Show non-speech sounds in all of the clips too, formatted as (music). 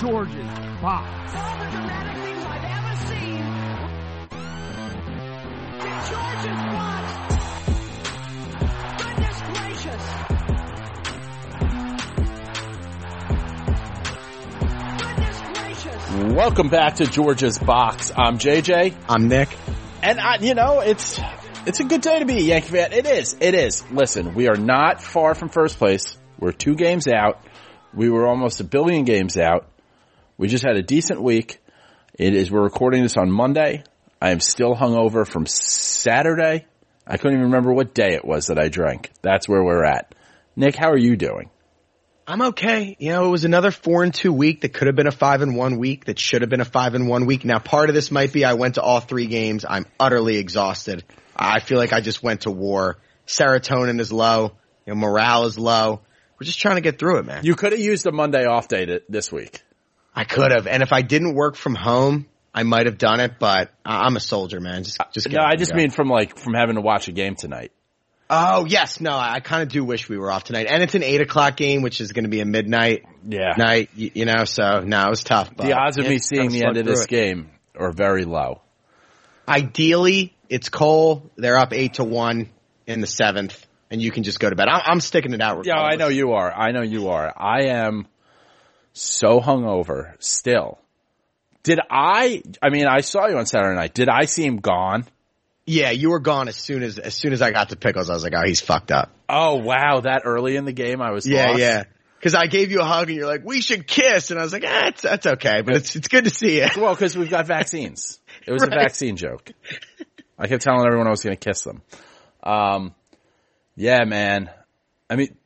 George's Box. All the dramatic things I've ever seen. In George's box. Goodness gracious. Goodness gracious. Welcome back to George's Box. I'm JJ, I'm Nick. and I, you know it's it's a good day to be a Yankee fan. It is. It is. Listen, we are not far from first place. We're two games out. We were almost a billion games out. We just had a decent week. It is. We're recording this on Monday. I am still hungover from Saturday. I couldn't even remember what day it was that I drank. That's where we're at. Nick, how are you doing? I'm okay. You know, it was another four and two week that could have been a five and one week that should have been a five and one week. Now part of this might be I went to all three games. I'm utterly exhausted. I feel like I just went to war. Serotonin is low. You know, morale is low. We're just trying to get through it, man. You could have used a Monday off day to, this week. I could have. And if I didn't work from home, I might have done it, but I'm a soldier, man. Just, just No, I just go. mean from like from having to watch a game tonight. Oh, yes. No, I kind of do wish we were off tonight. And it's an eight o'clock game, which is going to be a midnight Yeah. night, you, you know, so no, it was tough. But the odds of me seeing the end of this it. game are very low. Ideally, it's Cole. They're up eight to one in the seventh, and you can just go to bed. I'm, I'm sticking it out. Yeah, I know you are. I know you are. I am so hungover still. Did I? I mean, I saw you on Saturday night. Did I see him gone? Yeah, you were gone as soon as as soon as I got to pickles. I was like, oh, he's fucked up. Oh wow, that early in the game, I was. Yeah, lost? yeah. Because I gave you a hug and you're like, we should kiss, and I was like, ah, it's, that's okay, but it's it's good to see you. Well, because we've got vaccines. It was a (laughs) vaccine joke. I kept telling everyone I was going to kiss them. Um, yeah, man. I mean,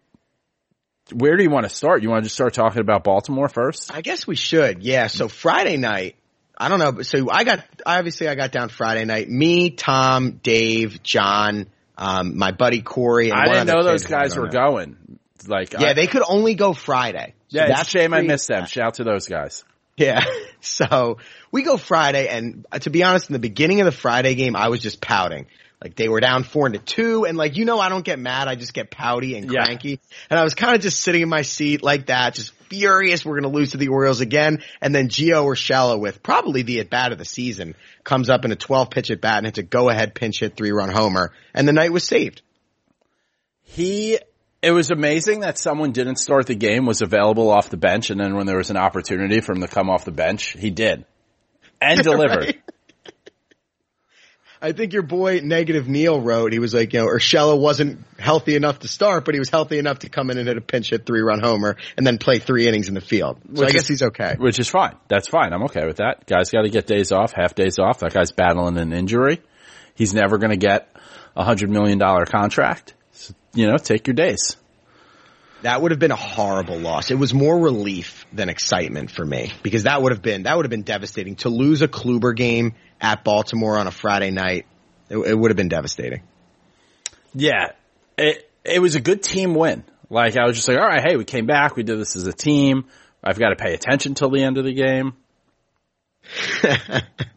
where do you want to start? You want to just start talking about Baltimore first? I guess we should. Yeah. So Friday night, I don't know. but So I got obviously I got down Friday night. Me, Tom, Dave, John, um, my buddy Corey. And I didn't know those kid who I guys were know. going. Like, Yeah, I, they could only go Friday. So yeah, it's that's shame I missed them. Shout out to those guys. Yeah. (laughs) So we go Friday and uh, to be honest, in the beginning of the Friday game, I was just pouting. Like they were down four to two and like, you know, I don't get mad. I just get pouty and Yeah. cranky. And I was kind of just sitting in my seat like that, just furious. We're going to lose to the Orioles again. And then Gio Urshela with probably the at bat of the season comes up in a 12 pitch at bat and hits a go ahead pinch hit three run homer. And the night was saved. He, it was amazing that someone didn't start the game, was available off the bench, and then when there was an opportunity for him to come off the bench, he did. And (laughs) delivered. Right? I think your boy Negative Neil wrote, he was like, you know, Urshela wasn't healthy enough to start, but he was healthy enough to come in and hit a pinch hit three run homer and then play three innings in the field. So Which I guess is- he's okay. Which is fine. That's fine. I'm okay with that. Guys got to get days off, half days off. That guy's battling an injury. He's never going to get a hundred million dollar contract. So, you know, take your days. That would have been a horrible loss. It was more relief than excitement for me because that would have been, that would have been devastating to lose a Kluber game at Baltimore on a Friday night. It, it would have been devastating. Yeah. It, it was a good team win. Like I was just like, all right, hey, we came back. We did this as a team. I've got to pay attention till the end of the game. (laughs)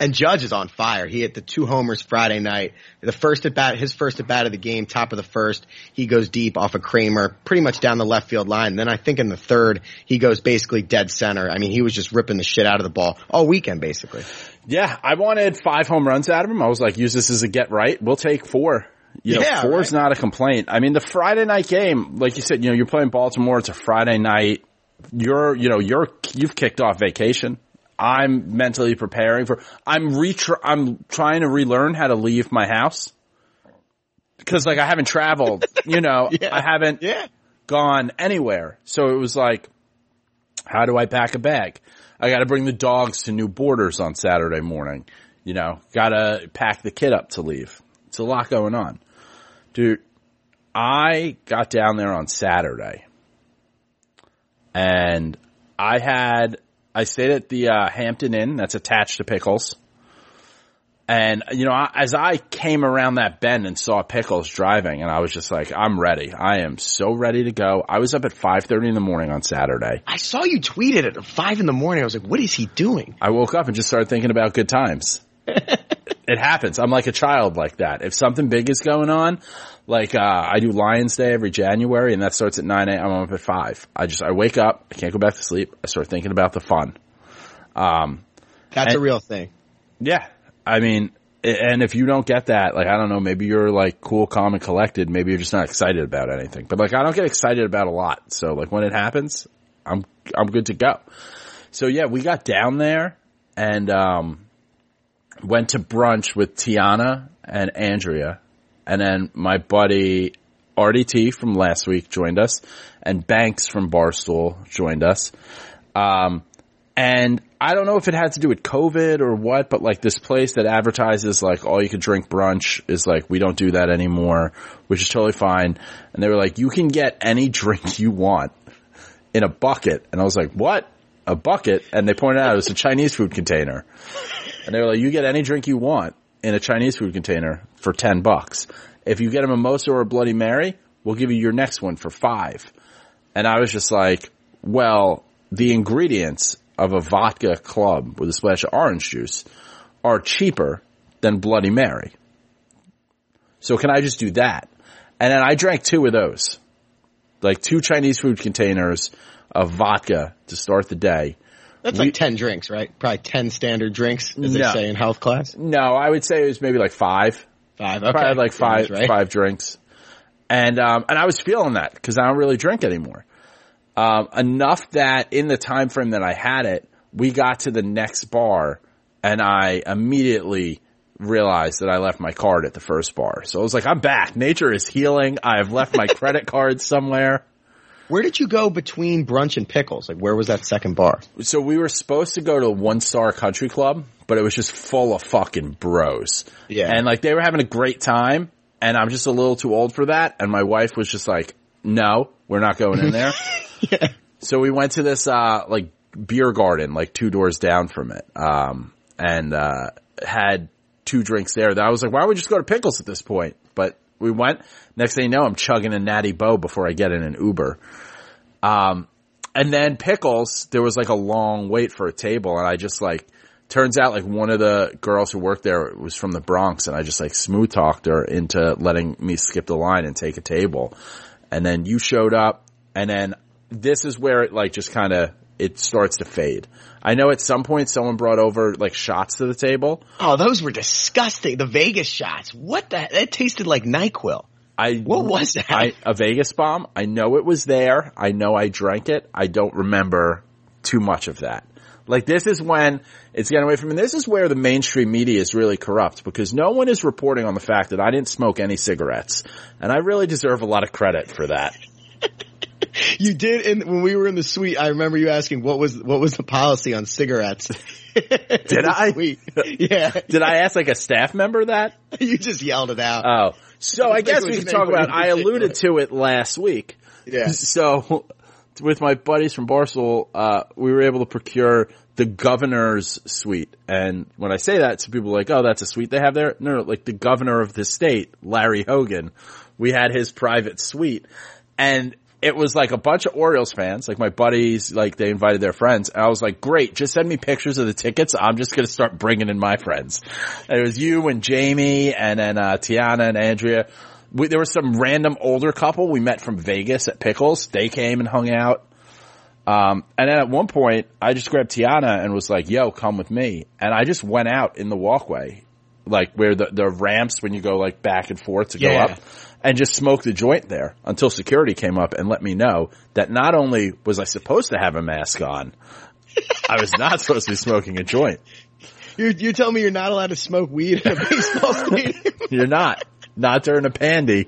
And Judge is on fire. He hit the two homers Friday night. The first at bat, his first at bat of the game, top of the first, he goes deep off of Kremer, pretty much down the left field line. Then I think in the third, he goes basically dead center. I mean, he was just ripping the shit out of the ball all weekend, basically. Yeah, I wanted five home runs out of him. I was like, use this as a get right. We'll take four. You know, Yeah, four's right. not a complaint. I mean, the Friday night game, like you said, you know, you're playing Baltimore. It's a Friday night. You're, you know, you're, you've kicked off vacation. I'm mentally preparing for, I'm retr, I'm trying to relearn how to leave my house. Cause like I haven't traveled, you (laughs) know, Yeah. I haven't Yeah. gone anywhere. So it was like, how do I pack a bag? I got to bring the dogs to New Borders on Saturday morning. You know, got to pack the kid up to leave. It's a lot going on. Dude, I got down there on Saturday and I had, I stayed at the uh, Hampton Inn that's attached to Pickles. And, you know, I- as I came around that bend and saw Pickles driving and I was just like, I'm ready. I am so ready to go. I was up at 5.30 in the morning on Saturday. I saw you tweeted it at five in the morning. I was like, what is he doing? I woke up and just started thinking about good times. It happens. I'm like a child like that. If something big is going on, like, uh, I do Lions Day every January and that starts at 9 a.m. I'm up at 5. I just, I wake up, I can't go back to sleep. I start thinking about the fun. Um, that's a real thing. Yeah. I mean, and if you don't get that, like, I don't know, maybe you're like cool, calm and collected. Maybe you're just not excited about anything, but like, I don't get excited about a lot. So like when it happens, I'm, I'm good to go. So yeah, we got down there and, um, went to brunch with Tiana and Andrea and then my buddy RDT from last week joined us and Banks from Barstool joined us. Um, and I don't know if it had to do with COVID or what, but like this place that advertises like all you can drink brunch is like, we don't do that anymore, which is totally fine. And they were like, you can get any drink you want in a bucket. And I was like, what? A bucket? And they pointed out it was a Chinese food container. And they were like, you get any drink you want in a Chinese food container for 10 bucks. If you get a mimosa or a Bloody Mary, we'll give you your next one for five. And I was just like, well, the ingredients of a vodka club with a splash of orange juice are cheaper than Bloody Mary. So can I just do that? And then I drank two of those. Like two Chinese food containers of vodka to start the day. That's like 10 drinks, right? Probably 10 standard drinks, as they say in health class. No, I would say it was maybe like five. Five. Okay. Probably had like five, Sounds right. five drinks. And, um, and I was feeling that because I don't really drink anymore. Um, enough that in the time frame that I had it, we got to the next bar and I immediately realized that I left my card at the first bar. So I was like, I'm back. Nature is healing. I have left my (laughs) credit card somewhere. Where did you go between brunch and pickles? Like, where was that second bar? So we were supposed to go to One Star Country Club, but it was just full of fucking bros. Yeah. And like they were having a great time and I'm just a little too old for that. And my wife was just like, no, we're not going in there. (laughs) yeah. So we went to this, uh, like beer garden, like two doors down from it. Um, and, uh, had two drinks there that I was like, why don't we just go to Pickles at this point? But we went. Next thing you know, I'm chugging a Natty Boh before I get in an Uber. Um, and then Pickles, there was like a long wait for a table and I just like, turns out like one of the girls who worked there was from the Bronx and I just like smooth talked her into letting me skip the line and take a table. And then you showed up and then this is where it like just kind of, it starts to fade. I know at some point someone brought over like shots to the table. Oh, those were disgusting. The Vegas shots. What the? That tasted like NyQuil. I What was that? I, a Vegas bomb. I know it was there. I know I drank it. I don't remember too much of that. Like this is when it's getting away from me. This is where the mainstream media is really corrupt because no one is reporting on the fact that I didn't smoke any cigarettes. And I really deserve a lot of credit for that. (laughs) You did, and when we were in the suite, I remember you asking what was what was the policy on cigarettes. (laughs) did I? (laughs) Yeah. Did I ask like a staff member that? You just yelled it out. Oh, so I guess we can talk about. I alluded to it last week. yeah. (laughs) So, with my buddies from Barstool, uh, we were able to procure the governor's suite. And when I say that, some people are like, oh, that's a suite they have there. No, no, like the governor of the state, Larry Hogan, we had his private suite. And it was like a bunch of Orioles fans, like my buddies, like they invited their friends. And I was like, great, just send me pictures of the tickets. I'm just going to start bringing in my friends. And it was you and Jamie and then, uh, Tiana and Andrea. We, there was some random older couple we met from Vegas at Pickles. They came and hung out. Um, and then at one point I just grabbed Tiana and was like, yo, come with me. And I just went out in the walkway, like where the, the ramps when you go like back and forth to go up and just smoked the joint there until security came up and let me know that not only was I supposed to have a mask on, I was not (laughs) supposed to be smoking a joint. You're, you're telling me you're not allowed to smoke weed in a baseball (laughs) stadium? You're not. Not during a pandy.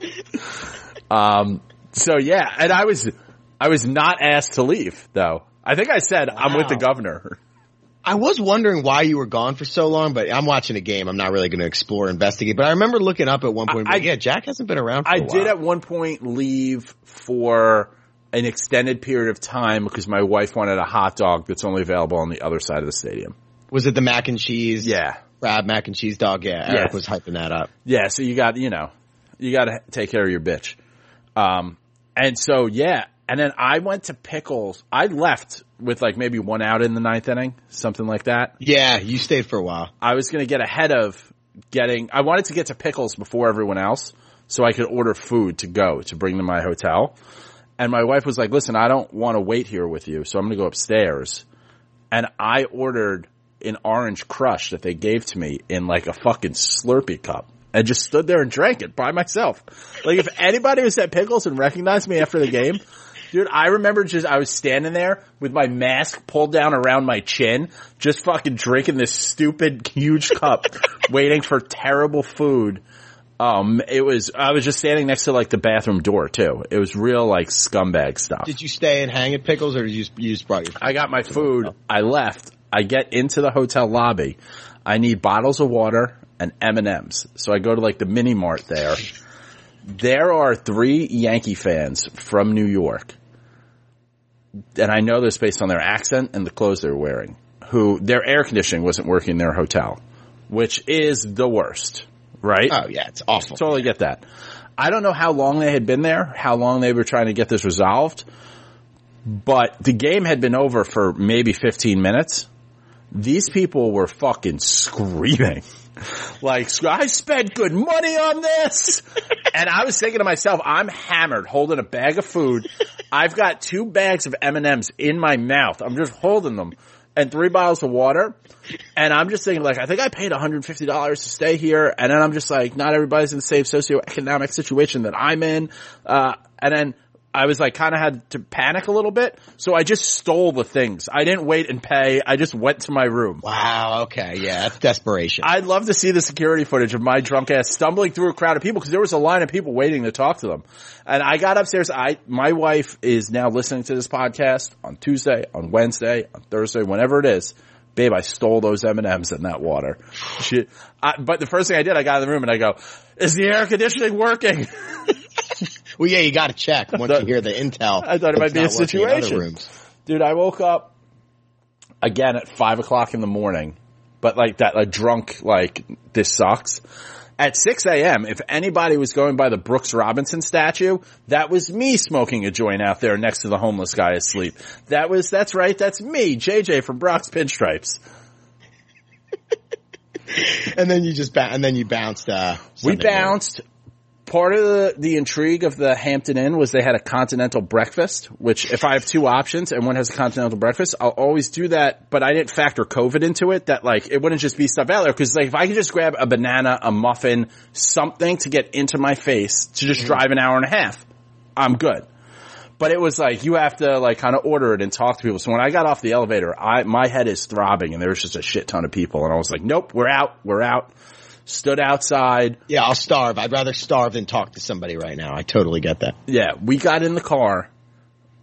Um, so yeah, and I was, I was not asked to leave though. I think I said I'm with the governor. I was wondering why you were gone for so long, but I'm watching a game. I'm not really going to explore, investigate. But I remember looking up at one point. I- like, yeah, Jack hasn't been around. For I did at one point leave for an extended period of time because my wife wanted a hot dog that's only available on the other side of the stadium. Was it the mac and cheese? Yeah. Crab mac and cheese dog. Yeah, Eric Yeah. was hyping that up. Yeah, so you got, you know, you got to take care of your bitch. Um, and so, yeah, and then I went to Pickles. I left with like maybe one out in the ninth inning, something like that. Yeah, you stayed for a while. I was going to get ahead of getting, I wanted to get to Pickles before everyone else so I could order food to go to bring to my hotel. And my wife was like, listen, I don't want to wait here with you, so I'm going to go upstairs. And I ordered an orange crush that they gave to me in like a fucking Slurpee cup and just stood there and drank it by myself. Like if anybody was at Pickles and recognized me after the game, dude, I remember just, I was standing there with my mask pulled down around my chin, just fucking drinking this stupid huge cup, (laughs) waiting for terrible food. Um, it was, I was just standing next to like the bathroom door too. It was real like scumbag stuff. Did you stay and hang at Pickles, or did you you just brought your? I got my food. I left. I get into the hotel lobby. I need bottles of water and M&Ms. So I go to like the mini mart there. There are three Yankee fans from New York. And I know this based on their accent and the clothes they're wearing. Who their air conditioning wasn't working in their hotel, which is the worst, right? Oh yeah, it's awful. Totally get that. I don't know how long they had been there, how long they were trying to get this resolved, but the game had been over for maybe 15 minutes. These people were fucking screaming. Like, I spent good money on this. (laughs) and I was thinking to myself, I'm hammered holding a bag of food. I've got two bags of M&Ms in my mouth. I'm just holding them and three bottles of water. And I'm just thinking like, I think I paid $150 to stay here. And then I'm just like, not everybody's in the same socioeconomic situation that I'm in. Uh, and then I was like, kind of had to panic a little bit. So I just stole the things. I didn't wait and pay. I just went to my room. wow. Okay. Yeah, that's desperation. I'd love to see the security footage of my drunk ass stumbling through a crowd of people because there was a line of people waiting to talk to them. And I got upstairs. I, my wife is now listening to this podcast on Tuesday, on Wednesday, on Thursday, whenever it is. Babe, I stole those M&Ms in that water. She, I, but the first thing I did, I got in the room and I go, is the air conditioning working? (laughs) well, yeah, you got to check once thought- you hear the intel. I thought it might be a situation. Dude, I woke up again at five o'clock in the morning, but like that, a drunk, like this sucks. At 6 a.m., if anybody was going by the Brooks Robinson statue, that was me smoking a joint out there next to the homeless guy asleep. That was, that's right, that's me, JJ from Bronx Pinstripes. (laughs) And then you just ba- and then you bounced. Uh, We bounced. morning. Part of the, the intrigue of the Hampton Inn was they had a continental breakfast, which if I have two options and one has a continental breakfast, I'll always do that. But I didn't factor COVID into it that like, it wouldn't just be stuff out there. Cause like if I could just grab a banana, a muffin, something to get into my face to just mm-hmm. drive an hour and a half, I'm good. But it was like, you have to like kind of order it and talk to people. So when I got off the elevator, I, my head is throbbing and there was just a shit ton of people and I was like, nope, we're out, we're out. Stood outside. Yeah, I'll starve. I'd rather starve than talk to somebody right now. I totally get that. Yeah, we got in the car.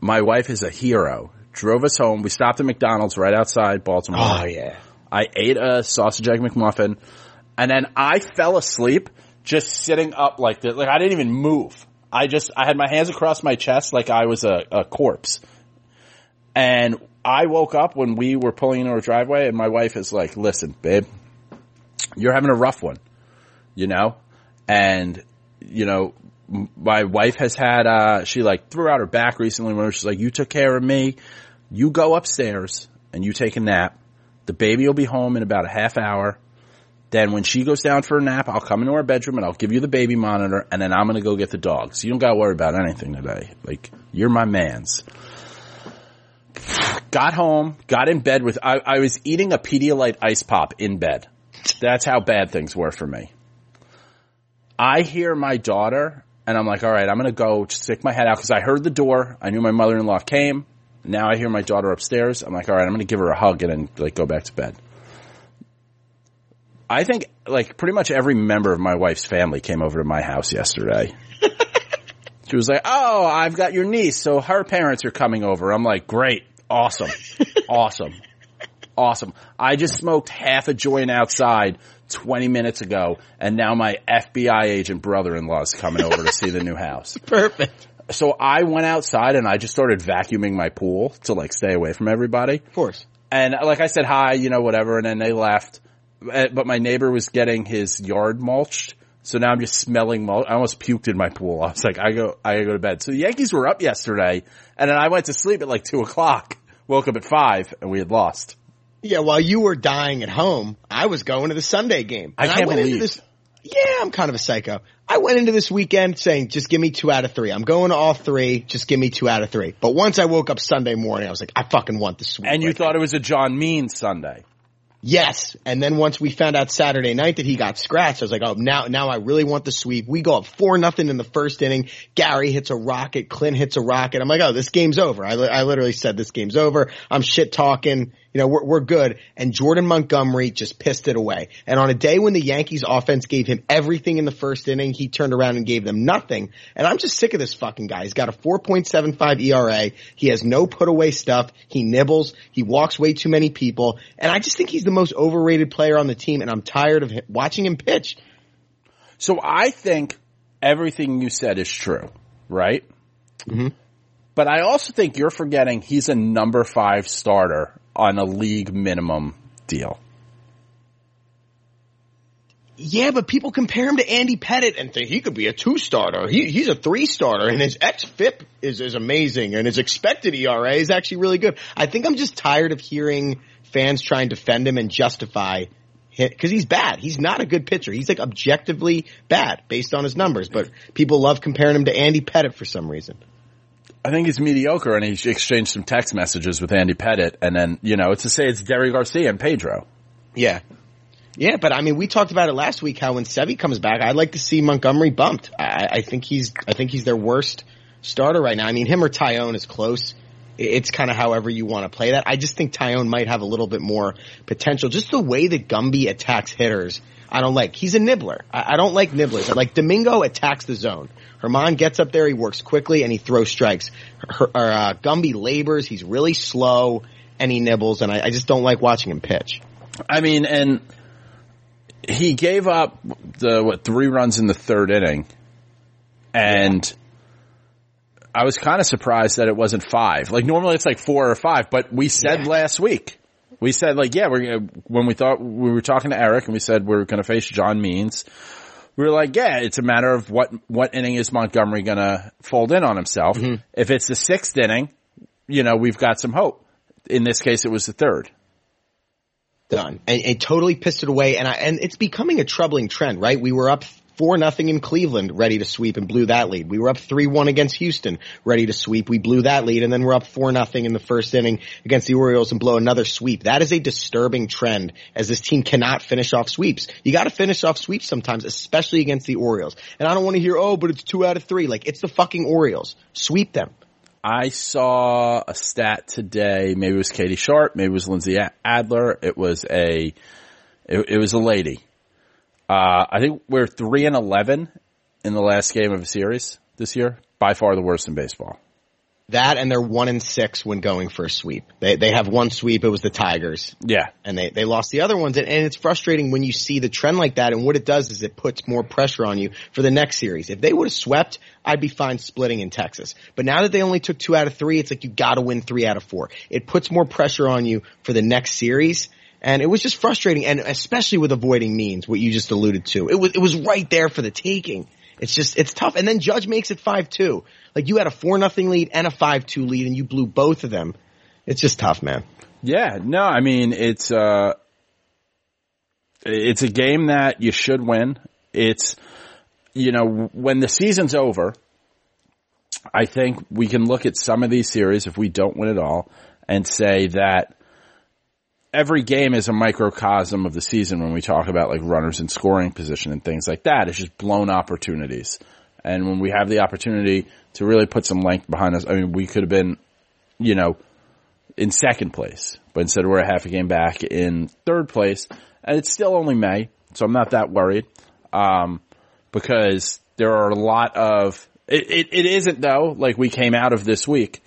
My wife is a hero. Drove us home. We stopped at McDonald's right outside Baltimore. Oh yeah. I ate a sausage egg McMuffin, and then I fell asleep just sitting up like this. Like I didn't even move. I just I had my hands across my chest like I was a, a corpse. And I woke up when we were pulling into our driveway, and my wife is like, "Listen, babe, you're having a rough one, you know, and you know my wife has had, uh, she like threw out her back recently when she's like, you took care of me. You go upstairs and you take a nap. The baby will be home in about a half hour. Then when she goes down for a nap, I'll come into our bedroom and I'll give you the baby monitor and then I'm going to go get the dogs. You don't got to worry about anything today. Like, you're my man's. Got home, got in bed with, I, I was eating a Pedialyte ice pop in bed. That's how bad things were for me. I hear my daughter and I'm like, all right, I'm going to go stick my head out because I heard the door. I knew my mother-in-law came. Now I hear my daughter upstairs. I'm like, all right, I'm going to give her a hug and then like go back to bed. I think like pretty much every member of my wife's family came over to my house yesterday. (laughs) she was like, "Oh, I've got your niece, so her parents are coming over." I'm like, "Great, awesome, (laughs) awesome, awesome." I just smoked half a joint outside 20 minutes ago, and now my FBI agent brother-in-law is coming over to see the new house. (laughs) Perfect. So I went outside and I just started vacuuming my pool to like stay away from everybody. Of course. And like I said, hi, you know, whatever. And then they left. Uh, But my neighbor was getting his yard mulched. So now I'm just smelling mulch. I almost puked in my pool. I was like, I go, I gotta go to bed. So the Yankees were up yesterday and then I went to sleep at like two o'clock, woke up at five and we had lost. Yeah, while you were dying at home, I was going to the Sunday game. I can't went into believe. this. Yeah, I'm kind of a psycho. I went into this weekend saying, just give me two out of three. I'm going to all three. Just give me two out of three. But once I woke up Sunday morning, I was like, I fucking want the sweep. And you right thought it was a John Mean Sunday. Yes. And then once we found out Saturday night that he got scratched, I was like, oh, now, now I really want the sweep. We go up four nothing in the first inning. Gary hits a rocket. Clint hits a rocket. I'm like, oh, this game's over. I, li- I literally said this game's over. I'm shit talking. You know, we're, we're good. And Jordan Montgomery just pissed it away. And on a day when the Yankees offense gave him everything in the first inning, he turned around and gave them nothing. And I'm just sick of this fucking guy. He's got a 4.75 ERA. He has no put away stuff. He nibbles. He walks way too many people. And I just think he's the most overrated player on the team. And I'm tired of hi- watching him pitch. So I think everything you said is true, right? Mm-hmm. But I also think you're forgetting he's a number five starter on a league minimum deal. Yeah, but people compare him to Andy Pettitte and think he could be a two starter. He, he's a three starter and his X FIP is, is amazing and his expected ERA is actually really good. I think I'm just tired of hearing fans try and defend him and justify him because he's bad. He's not a good pitcher. He's like objectively bad based on his numbers, but people love comparing him to Andy Pettitte for some reason. I think he's mediocre and he exchanged some text messages with Andy Pettitte and then, you know, it's to say it's Derry Garcia and Pedro. Yeah. Yeah, but I mean, we talked about it last week. How when Sevi comes back, I'd like to see Montgomery bumped. I, I think he's, I think he's their worst starter right now. I mean, him or Taillon is close. It's kind of however you want to play that. I just think Taillon might have a little bit more potential. Just the way that Gumby attacks hitters, I don't like. He's a nibbler. I, I don't like nibblers. I like Domingo attacks the zone. Germán gets up there, he works quickly, and he throws strikes. Her, or, uh, Gumby labors. He's really slow, and he nibbles. And I, I just don't like watching him pitch. I mean, and he gave up the what three runs in the third inning, and I was kind of surprised that it wasn't five. Like normally it's like four or five, but we said Yeah. last week, we said like, yeah, we're gonna, when we thought we were talking to Eric and we said we are going to face John Means. We were like, yeah, it's a matter of what what inning is Montgomery going to fold in on himself. Mm-hmm. If it's the sixth inning, you know, we've got some hope. In this case, it was the third. done and, and totally pissed it away. And I, and it's becoming a troubling trend, right? We were up four nothing in Cleveland, ready to sweep and blew that lead. We were up three one against Houston, ready to sweep. We blew that lead, and then we're up four nothing in the first inning against the Orioles and blow another sweep. That is a disturbing trend, as this team cannot finish off sweeps. You got to finish off sweeps sometimes, especially against the Orioles. And I don't want to hear, oh, but it's two out of three. Like it's the fucking Orioles. Sweep them. I saw a stat today. Maybe it was Katie Sharp. Maybe it was Lindsey Adler. It was a, it, it was a lady. Uh, I think we're three and eleven in the last game of a series this year. By far the worst in baseball. That and they're one and six when going for a sweep. They they have one sweep. It was the Tigers. Yeah. and they, they lost the other ones. And, and it's frustrating when you see the trend like that. And what it does is it puts more pressure on you for the next series. If they would have swept, I'd be fine splitting in Texas. But now that they only took two out of three, it's like you gotta win three out of four. It puts more pressure on you for the next series. And it was just frustrating. And especially with avoiding Means, what you just alluded to. It was, it was right there for the taking. It's just, it's tough. And then Judge makes it 5-2. Like you had a 4 nothing lead and a 5-2 lead and you blew both of them. It's just tough, man. Yeah, no, I mean it's uh it's a game that you should win. It's you know, when the season's over, I think we can look at some of these series if we don't win it all and say that every game is a microcosm of the season when we talk about like runners in scoring position and things like that. It's just blown opportunities. And when we have the opportunity to really put some length behind us, I mean, we could have been, you know, in second place, but instead we're a half a game back in third place, and it's still only May, so I'm not that worried. Um, because there are a lot of it, it, it isn't though. Like we came out of this week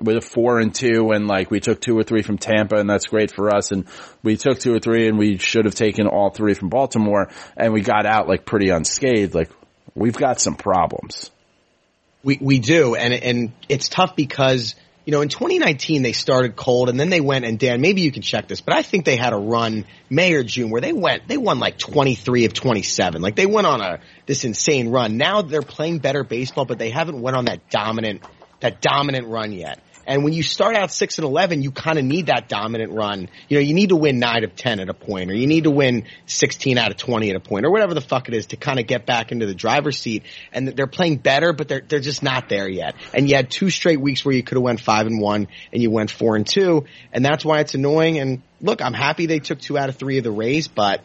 with a four and two, and like we took two or three from Tampa, and that's great for us. And we took two or three, and we should have taken all three from Baltimore, and we got out like pretty unscathed. Like we've got some problems. We we do, and and it's tough because you know in 2019 they started cold, and then they went and Dan, maybe you can check this, but I think they had a run May or June where they went they won like 23 of 27, like they went on a this insane run. Now they're playing better baseball, but they haven't went on that dominant that dominant run yet. And when you start out six and eleven, you kind of need that dominant run. You know, you need to win nine of ten at a point, or you need to win sixteen out of twenty at a point, or whatever the fuck it is to kind of get back into the driver's seat. And they're playing better, but they're they're just not there yet. And you had two straight weeks where you could have went five and one, and you went four and two, and that's why it's annoying. And look, I'm happy they took two out of three of the Rays, but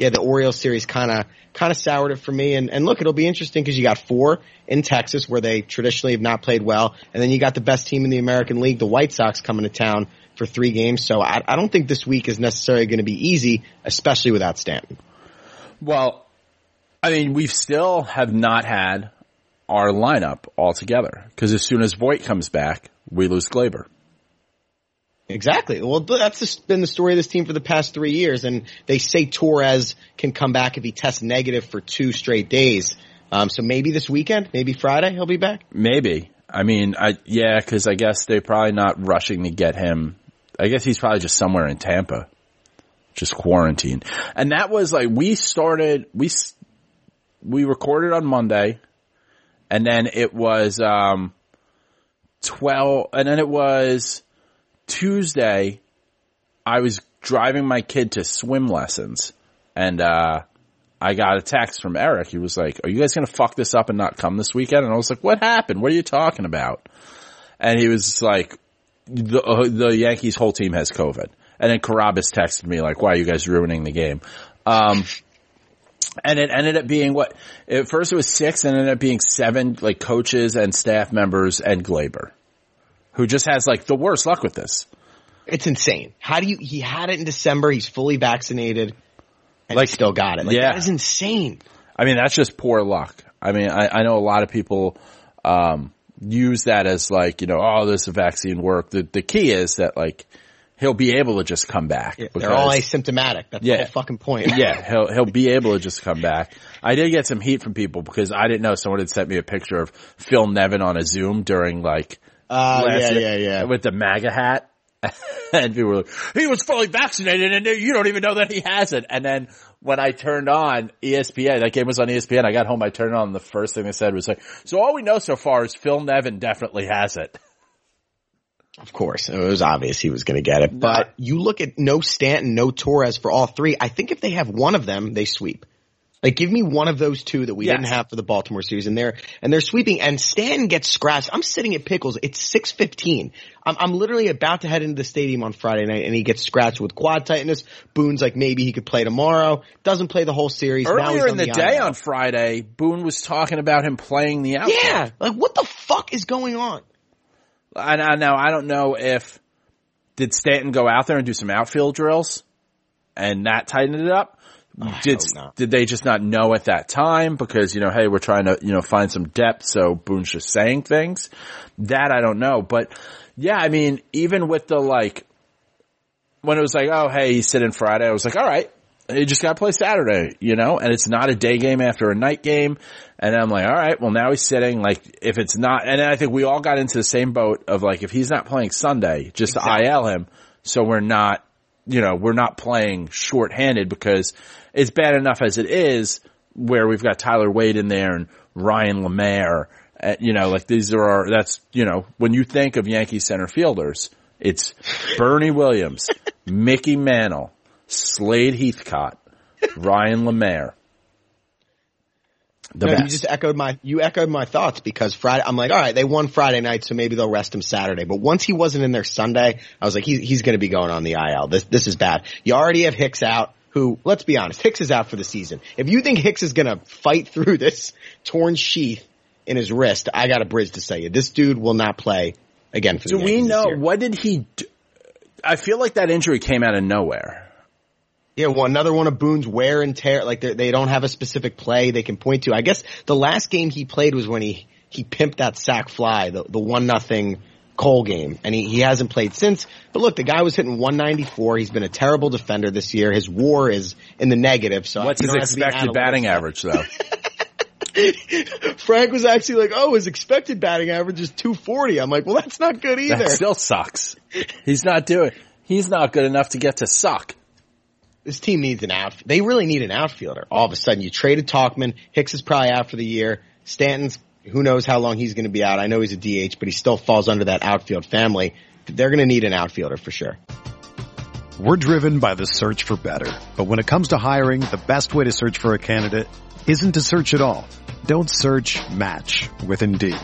yeah, the Orioles series kind of kind of soured it for me. And, and look, it'll be interesting because you got four in Texas where they traditionally have not played well, and then you got the best team in the American League, the White Sox, coming to town for three games. So I, I don't think this week is necessarily going to be easy, especially without Stanton. Well, I mean, we still have not had our lineup all together because as soon as Voit comes back, we lose Gleyber. Exactly. Well, that's been the story of this team for the past three years, and they say Torres can come back if he tests negative for two straight days. Um, so maybe this weekend, maybe Friday, he'll be back. Maybe. I mean, I yeah, because I guess they're probably not rushing to get him. I guess he's probably just somewhere in Tampa, just quarantined. And that was like we started we we recorded on Monday, and then it was um twelve, and then it was Tuesday. I was driving my kid to swim lessons, and uh I got a text from Eric. He was like, "Are you guys going to fuck this up and not come this weekend?" And I was like, "What happened? What are you talking about?" And he was like, "The uh, the Yankees whole team has COVID." And then Carabas texted me like, "Why are you guys ruining the game?" Um, and it ended up being what at first it was six, and ended up being seven, like coaches and staff members and Gleyber, who just has like the worst luck with this. It's insane. How do you? He had it in December. He's fully vaccinated, and Like- he still got it. Like, yeah. that is insane. I mean, that's just poor luck. I mean, I, I know a lot of people um, use that as like, you know, oh, this vaccine work. The the key is that like he'll be able to just come back. They're all asymptomatic. That's Yeah. the whole fucking point. (laughs) yeah, he'll he'll be able to just come back. I did get some heat from people because I didn't know someone had sent me a picture of Phil Nevin on a Zoom during like Uh, yeah, yeah, yeah. with the MAGA hat. (laughs) and people were like, he was fully vaccinated and you don't even know that he has it. And then when I turned on ESPN, that game was on ESPN, I got home, I turned on, and the first thing they said was like, so all we know so far is Phil Nevin definitely has it. Of course, it was obvious he was going to get it. But you look at no Stanton, no Torres for all three. I think if they have one of them, they sweep. Like, give me one of those two that we Yes. didn't have for the Baltimore series, and they're and they're sweeping. And Stanton gets scratched. I'm sitting at Pickles. It's six fifteen. I'm, I'm literally about to head into the stadium on Friday night, and he gets scratched with quad tightness. Boone's like maybe he could play tomorrow. Doesn't play the whole series. Earlier in on the, day IL. on Friday, Boone was talking about him playing the outfield. yeah, like what the fuck is going on? And I now I don't know if did Stanton go out there and do some outfield drills and that tightened it up. Did did they just not know at that time? Because you know hey we're trying to you know find some depth so Boone's just saying things. That I don't know but yeah I mean even with the like when it was like oh hey he's sitting Friday I was like all right you just got to play Saturday you know? And it's not a day game after a night game. And I'm like all right well now he's sitting like if it's not and I think we all got into the same boat of like if he's not playing Sunday just to IL him so we're not you know, we're not playing shorthanded because it's bad enough as it is where we've got Tyler Wade in there and Ryan LaMarre. Uh, you know, like these are our, that's, you know, when you think of Yankee center fielders, it's Bernie Williams, (laughs) Mickey Mantle, Slade Heathcott, Ryan LaMarre. The No, best. you just echoed my you echoed my thoughts because Friday I'm like, all right, they won Friday night, so maybe they'll rest him Saturday. But once he wasn't in there Sunday, I was like, he, he's going to be going on the IL. This this is bad. You already have Hicks out. Who, let's be honest, Hicks is out for the season. If you think Hicks is going to fight through (laughs) this torn sheath in his wrist, I got a bridge to say you. This dude will not play again for the Do we know what did he? Do? I feel like that injury came out of nowhere. Yeah, well, another one of Boone's wear and tear. Like they they don't have a specific play they can point to. I guess the last game he played was when he he pimped that sack fly, the the one nothing Cole game, and he he hasn't played since. But look, the guy was hitting 194. He's been a terrible defender this year. His WAR is in the negative. So What's his don't have to be expected batting average though? (laughs) Frank was actually like, "Oh, his expected batting average is 240." I'm like, "Well, that's not good either." that still sucks. He's not doing. He's not good enough to get to suck. this team needs an out. They really need an outfielder. All of a sudden, you traded Tauchman. Hicks is probably out for the year. Stanton's who knows how long he's going to be out. I know he's a DH, but he still falls under that outfield family. They're going to need an outfielder for sure. We're driven by the search for better. But when it comes to hiring, the best way to search for a candidate isn't to search at all. Don't search match with Indeed.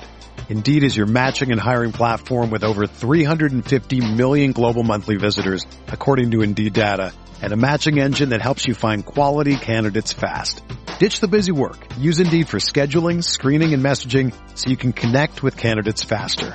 Indeed is your matching and hiring platform with over 350 million global monthly visitors, according to Indeed data, and a matching engine that helps you find quality candidates fast. Ditch the busy work. Use Indeed for scheduling, screening, and messaging so you can connect with candidates faster.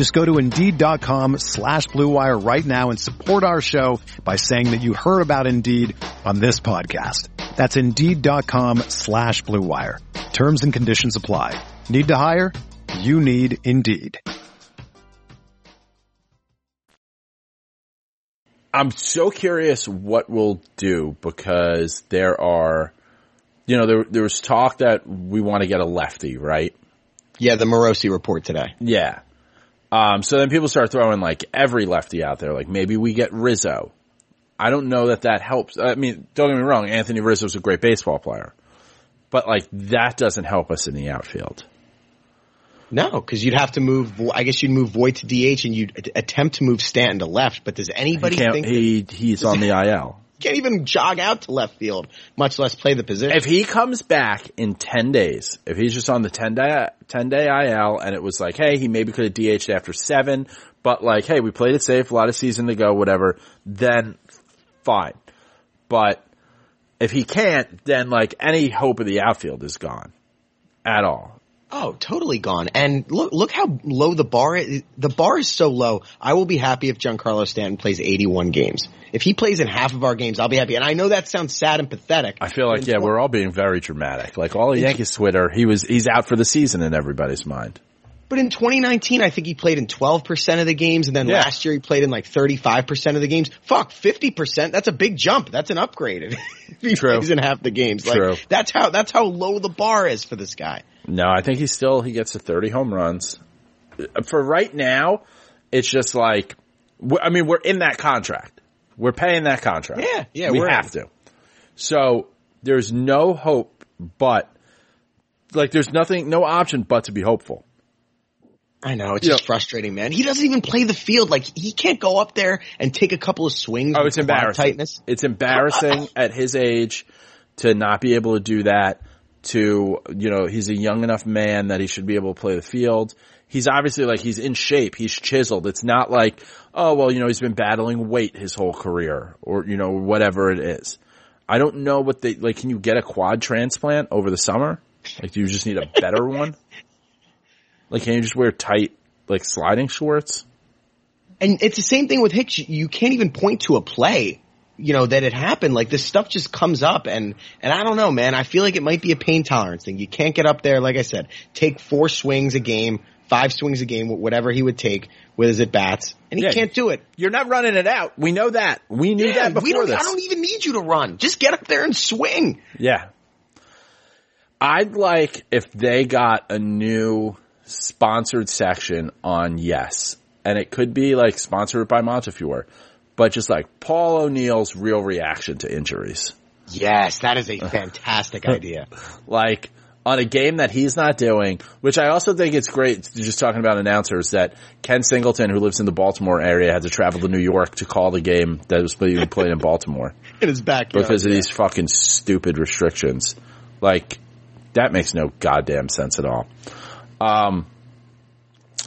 Just go to Indeed.com slash Blue Wire right now and support our show by saying that you heard about Indeed on this podcast. That's Indeed.com slash Blue Wire. Terms and conditions apply. Need to hire? You need Indeed. I'm so curious what we'll do because there are, you know, there there was talk that we want to get a lefty, right? Yeah, the Morosi report today. Yeah. Um, so then people start throwing like every lefty out there, like maybe we get Rizzo. I don't know that that helps. I mean, don't get me wrong, Anthony Rizzo Rizzo's a great baseball player, but like that doesn't help us in the outfield. No, because you'd have to move. I guess you'd move Voit to DH and you'd attempt to move Stanton to left. But does anybody can't, think he he's on the IL. Can't even jog out to left field, much less play the position? If he comes back in 10 days, if he's just on the 10 day, 10 day IL and it was like, hey, he maybe could have DH'd after seven, but like, hey, we played it safe, a lot of season to go, whatever, then fine. But if he can't, then like any hope of the outfield is gone. At all. Oh, totally gone. And look, look how low the bar is. The bar is so low. I will be happy if Giancarlo Stanton plays 81 games. If he plays in half of our games, I'll be happy. And I know that sounds sad and pathetic. I feel like, yeah, we're all being very dramatic. Like all of Yankees Twitter, he was, he's out for the season in everybody's mind. But in 2019, I think he played in 12% of the games, and then Yeah. last year he played in like 35% of the games. Fuck, 50%, that's a big jump. That's an upgrade. (laughs) if he True. plays in half the games. Like, True. that's how, that's how low the bar is for this guy. No, I think he still he gets to 30 home runs. For right now, it's just like I mean, we're in that contract. We're paying that contract. Yeah, yeah, we have to. So there's no hope, but like there's nothing, no option but to be hopeful. I know, it's Yeah. just frustrating, man. He doesn't even play the field. Like, he can't go up there and take a couple of swings. Oh, it's embarrassing. Tightness. It's embarrassing at his age to not be able to do that. To you know, he's a young enough man that he should be able to play the field. He's obviously like he's in shape. He's chiseled. It's not like oh well, you know, he's been battling weight his whole career or you know whatever it is. I don't know what they like. Can you get a quad transplant over the summer? Like, do you just need a better (laughs) one? Like, can you just wear tight like sliding shorts? And it's the same thing with Hicks. You can't even point to a play you know, that it happened, like this stuff just comes up and, and I don't know, man. I feel like it might be a pain tolerance thing. You can't get up there, like I said, take four swings a game, five swings a game, whatever he would take with his at bats, and he Yeah. can't do it. You're not running it out. We know that. We knew that before we don't, this. I don't even need you to run. Just get up there and swing. Yeah. I'd like if they got a new sponsored section on Yes. And it could be like sponsored by Montefiore, but just like Paul O'Neill's real reaction to injuries. Yes, that is a (laughs) fantastic idea. Like on a game that he's not doing, which I also think it's great just talking about announcers that Ken Singleton, who lives in the Baltimore area, had to travel to New York to call the game that was being played in (laughs) Baltimore. In his backyard. because of these fucking stupid restrictions. Like, that makes no goddamn sense at all. Um,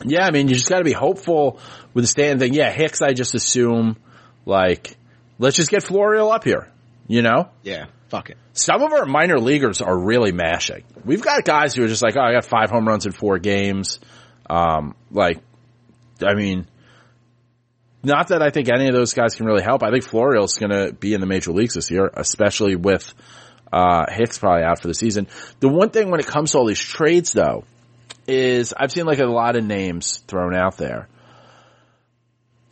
yeah, I mean, you just gotta be hopeful with the stand thing. Yeah, Hicks, I just assume, like, let's just get Florial up here, you know? Yeah, fuck it. Some of our minor leaguers are really mashing. We've got guys who are just like, oh, I got five home runs in four games. Um, like, I mean, not that I think any of those guys can really help. I think Florial's going to be in the major leagues this year, especially with uh, Hicks probably out for the season. The one thing when it comes to all these trades, though, is I've seen like a lot of names thrown out there,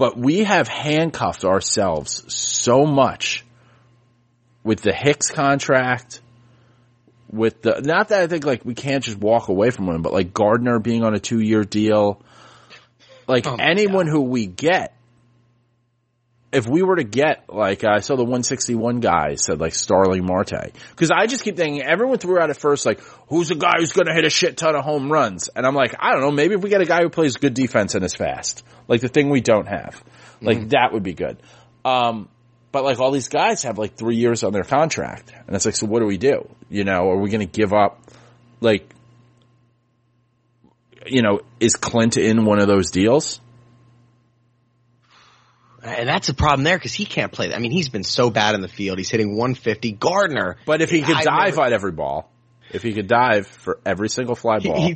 but we have handcuffed ourselves so much with the Hicks contract. With the not that I think like we can't just walk away from him, but like Gardner being on a two year deal, like Oh anyone who we get, if we were to get like I saw the 161 guy said like Starling Marte because I just keep thinking everyone threw out at first like who's the guy who's going to hit a shit ton of home runs and I'm like I don't know maybe if we get a guy who plays good defense and is fast like the thing we don't have like that would be good. Um, but like all these guys have like three years on their contract and it's like so what do we do? You know, are we going to give up like you know is Clint in one of those deals? And that's a problem there because he can't play. I mean, he's been so bad in the field. He's hitting 150. Gardner. But if he could I've dive never- at every ball, if he could dive for every single fly ball, he,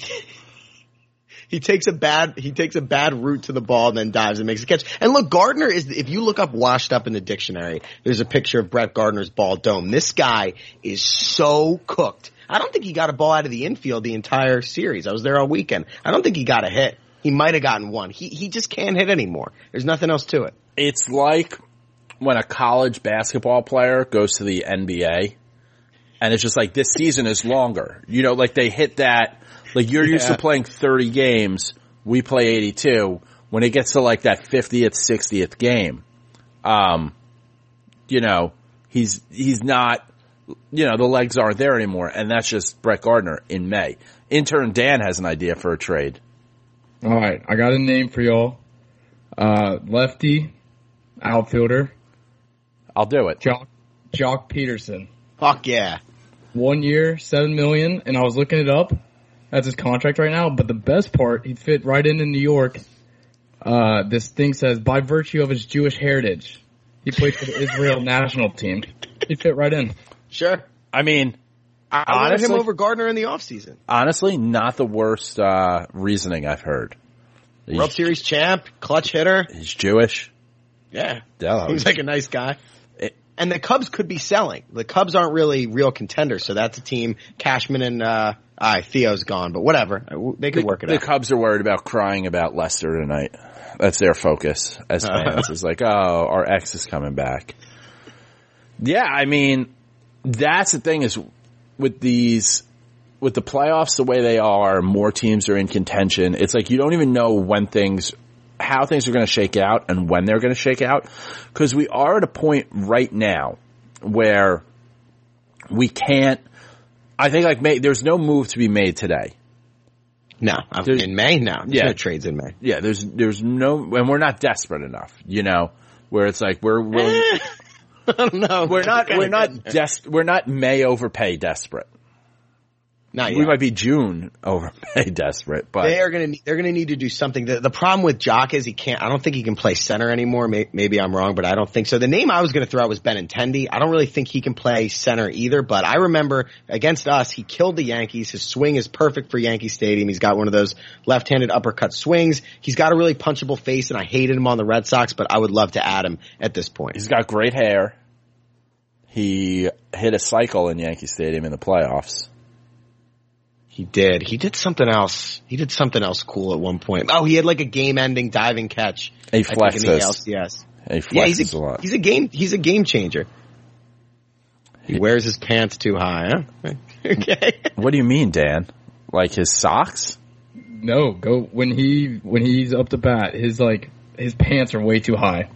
(laughs) he takes a bad he takes a bad route to the ball and then dives and makes a catch. And look, Gardner is if you look up washed up in the dictionary, there's a picture of Brett Gardner's ball dome. This guy is so cooked. I don't think he got a ball out of the infield the entire series. I was there all weekend. I don't think he got a hit. He might have gotten one. He he just can't hit anymore. There's nothing else to it. It's like when a college basketball player goes to the NBA and it's just like this season is longer. You know, like they hit that, like you're used to playing 30 games, we play 82. When it gets to like that 50th, 60th game, um, you know, he's, he's not, you know, the legs aren't there anymore. And that's just Brett Gardner in May. Intern Dan has an idea for a trade. All right, I got a name for y'all. Uh, lefty, outfielder, I'll do it. Joc, Joc Pederson. Fuck yeah. One year, seven million, and I was looking it up. That's his contract right now. But the best part, he fit right in in New York. Uh, this thing says by virtue of his Jewish heritage, he played for the Israel national team. He fit right in. Sure. I mean, I, I wanted him over Gardner in the offseason. honestly, not the worst, uh, reasoning I've heard. He's, World Series champ, clutch hitter. he's Jewish. Yeah. Yeah. Seems like a nice guy. It- and the Cubs could be selling. The Cubs aren't really real contenders, so that's a team. Cashman and uh, ah, Theo's gone, but whatever. Uh, They could work it the out. Cubs are worried about crying about Lester tonight. That's their focus as fans. It's like, oh, our ex is coming back. Yeah, I mean, that's the thing is with these, with the playoffs the way they are, more teams are in contention. It's like you don't even know when things, how things are going to shake out and when they're going to shake out. Cause we are at a point right now where we can't, I think like May, there's no move to be made today. no, I'm- There's- in May, no. There's Yeah. no trades in May. Yeah, there's there's no, and we're not desperate enough, you know, where it's like we're (laughs) don't know. we're not we're (laughs) not des- we're not May overpay desperate. Not We might be June overpay (laughs) desperate, but They are going to they're going to need to do something. The, the problem with Joc is he can't. I don't think he can play center anymore. May, maybe I'm wrong, but I don't think so. The name I was going to throw out was Benintendi. I don't really think he can play center either. But I remember against us, he killed the Yankees. His swing is perfect for Yankee Stadium. He's got one of those left-handed uppercut swings. He's got a really punchable face, and I hated him on the Red Sox. But I would love to add him at this point. he's got great hair. he hit a cycle in Yankee Stadium in the playoffs. He did. He did something else. He did something else cool at one point. Oh, he had like a game-ending diving catch. He I think, in the. LCS. He Yeah, he's a, a lot. he's a game. He's a game changer. He wears his pants too high. Huh? (laughs) okay. What do you mean, Dan? Like his socks? No, go when he when he's up to bat, his like his pants are way too high,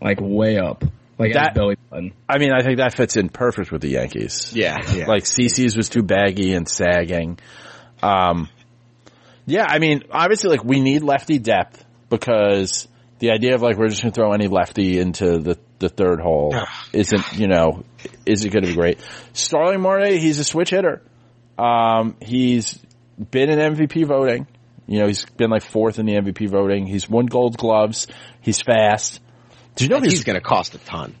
like way up, like That- his belly button. I mean, I think that fits in perfect with the Yankees. Yeah. yeah. (laughs) Like CC's was too baggy and sagging. Um, yeah, I mean, obviously, like we need lefty depth because the idea of like we're just going to throw any lefty into the the third hole isn't, you know, isn't going to be great. Starling Marte, he's a switch hitter. Um, he's been in MVP voting. You know, he's been like fourth in the MVP voting. He's won Gold Gloves. He's fast. Did you know he's going to cost a ton.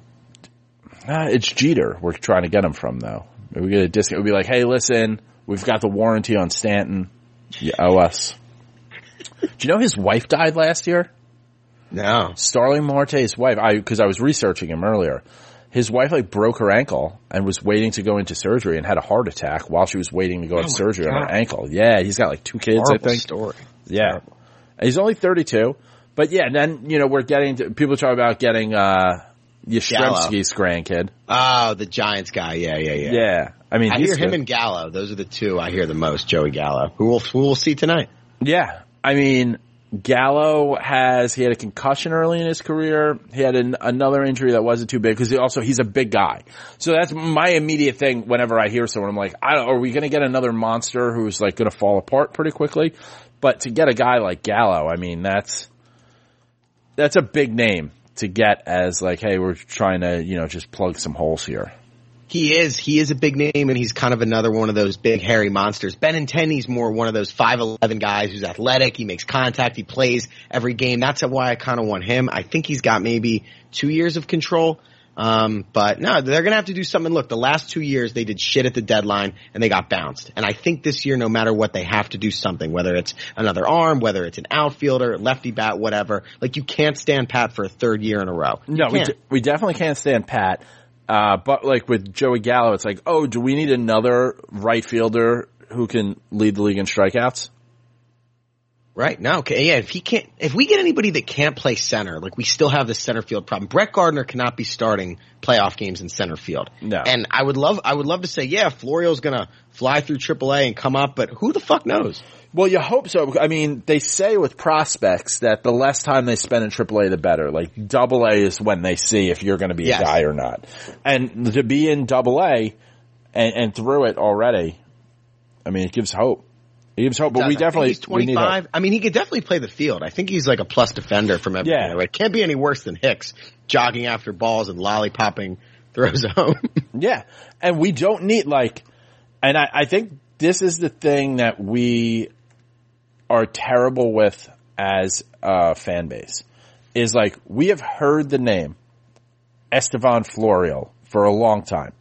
uh, it's Jeter we're trying to get him from though. Maybe we get a discount. We'd be like, hey, listen, we've got the warranty on Stanton. You owe us. Do you know his wife died last year? No. Starling Marte's wife. I because I was researching him earlier. His wife like broke her ankle and was waiting to go into surgery and had a heart attack while she was waiting to go into surgery on her ankle. Yeah, he's got like two kids, Horrible I think. story. Yeah. He's only 32. But yeah, then, you know, we're getting to, people talk about getting, uh, Yastrzemski's grandkid. Oh, the Giants guy. Yeah, yeah, yeah. Yeah. I mean, I hear him good. and Gallo. Those are the two I hear the most. Joey Gallo, who we'll, who we'll see tonight. Yeah. I mean, Gallo has, he had a concussion early in his career. He had an, another injury that wasn't too big because he also, he's a big guy. So that's my immediate thing whenever I hear someone. I'm like, I don't, are we going to get another monster who's like going to fall apart pretty quickly? But to get a guy like Gallo, I mean, that's, that's a big name to get as like, hey, we're trying to, you know, just plug some holes here. He is. He is a big name, and he's kind of another one of those big hairy monsters. Ben Benintendi's more one of those five eleven guys who's athletic. He makes contact. He plays every game. That's why I kind of want him. I think he's got maybe two years of control. Um, but no, they're gonna have to do something. Look, the last two years they did shit at the deadline and they got bounced. And I think this year, no matter what, they have to do something. Whether it's another arm, whether it's an outfielder, lefty bat, whatever. Like you can't stand pat for a third year in a row. You No, we, d- we definitely can't stand Pat. Uh, but like with Joey Gallo, it's like, oh, do we need another right fielder who can lead the league in strikeouts? Right. now, Okay. Yeah. If he can't, if we get anybody that can't play center, like we still have the center field problem. Brett Gardner cannot be starting playoff games in center field. No. And I would love, I would love to say, yeah, Florial's gonna fly through AAA and come up, but who the fuck knows? Well, you hope so. I mean, they say with prospects that the less time they spend in AAA, the better. Like Double A is when they see if you're going to be Yes. a guy or not. And to be in Double A and, and through it already, I mean, it gives hope. Gives hope. But we definitely he's hope. 25. I mean, he could definitely play the field. I think he's like a plus defender from everywhere. Yeah. It can't be any worse than Hicks jogging after balls and lollipopping throws (laughs) home. Yeah. And we don't need like, and I, I think this is the thing that we are terrible with as a fan base is like we have heard the name Estevan Florial for a long time.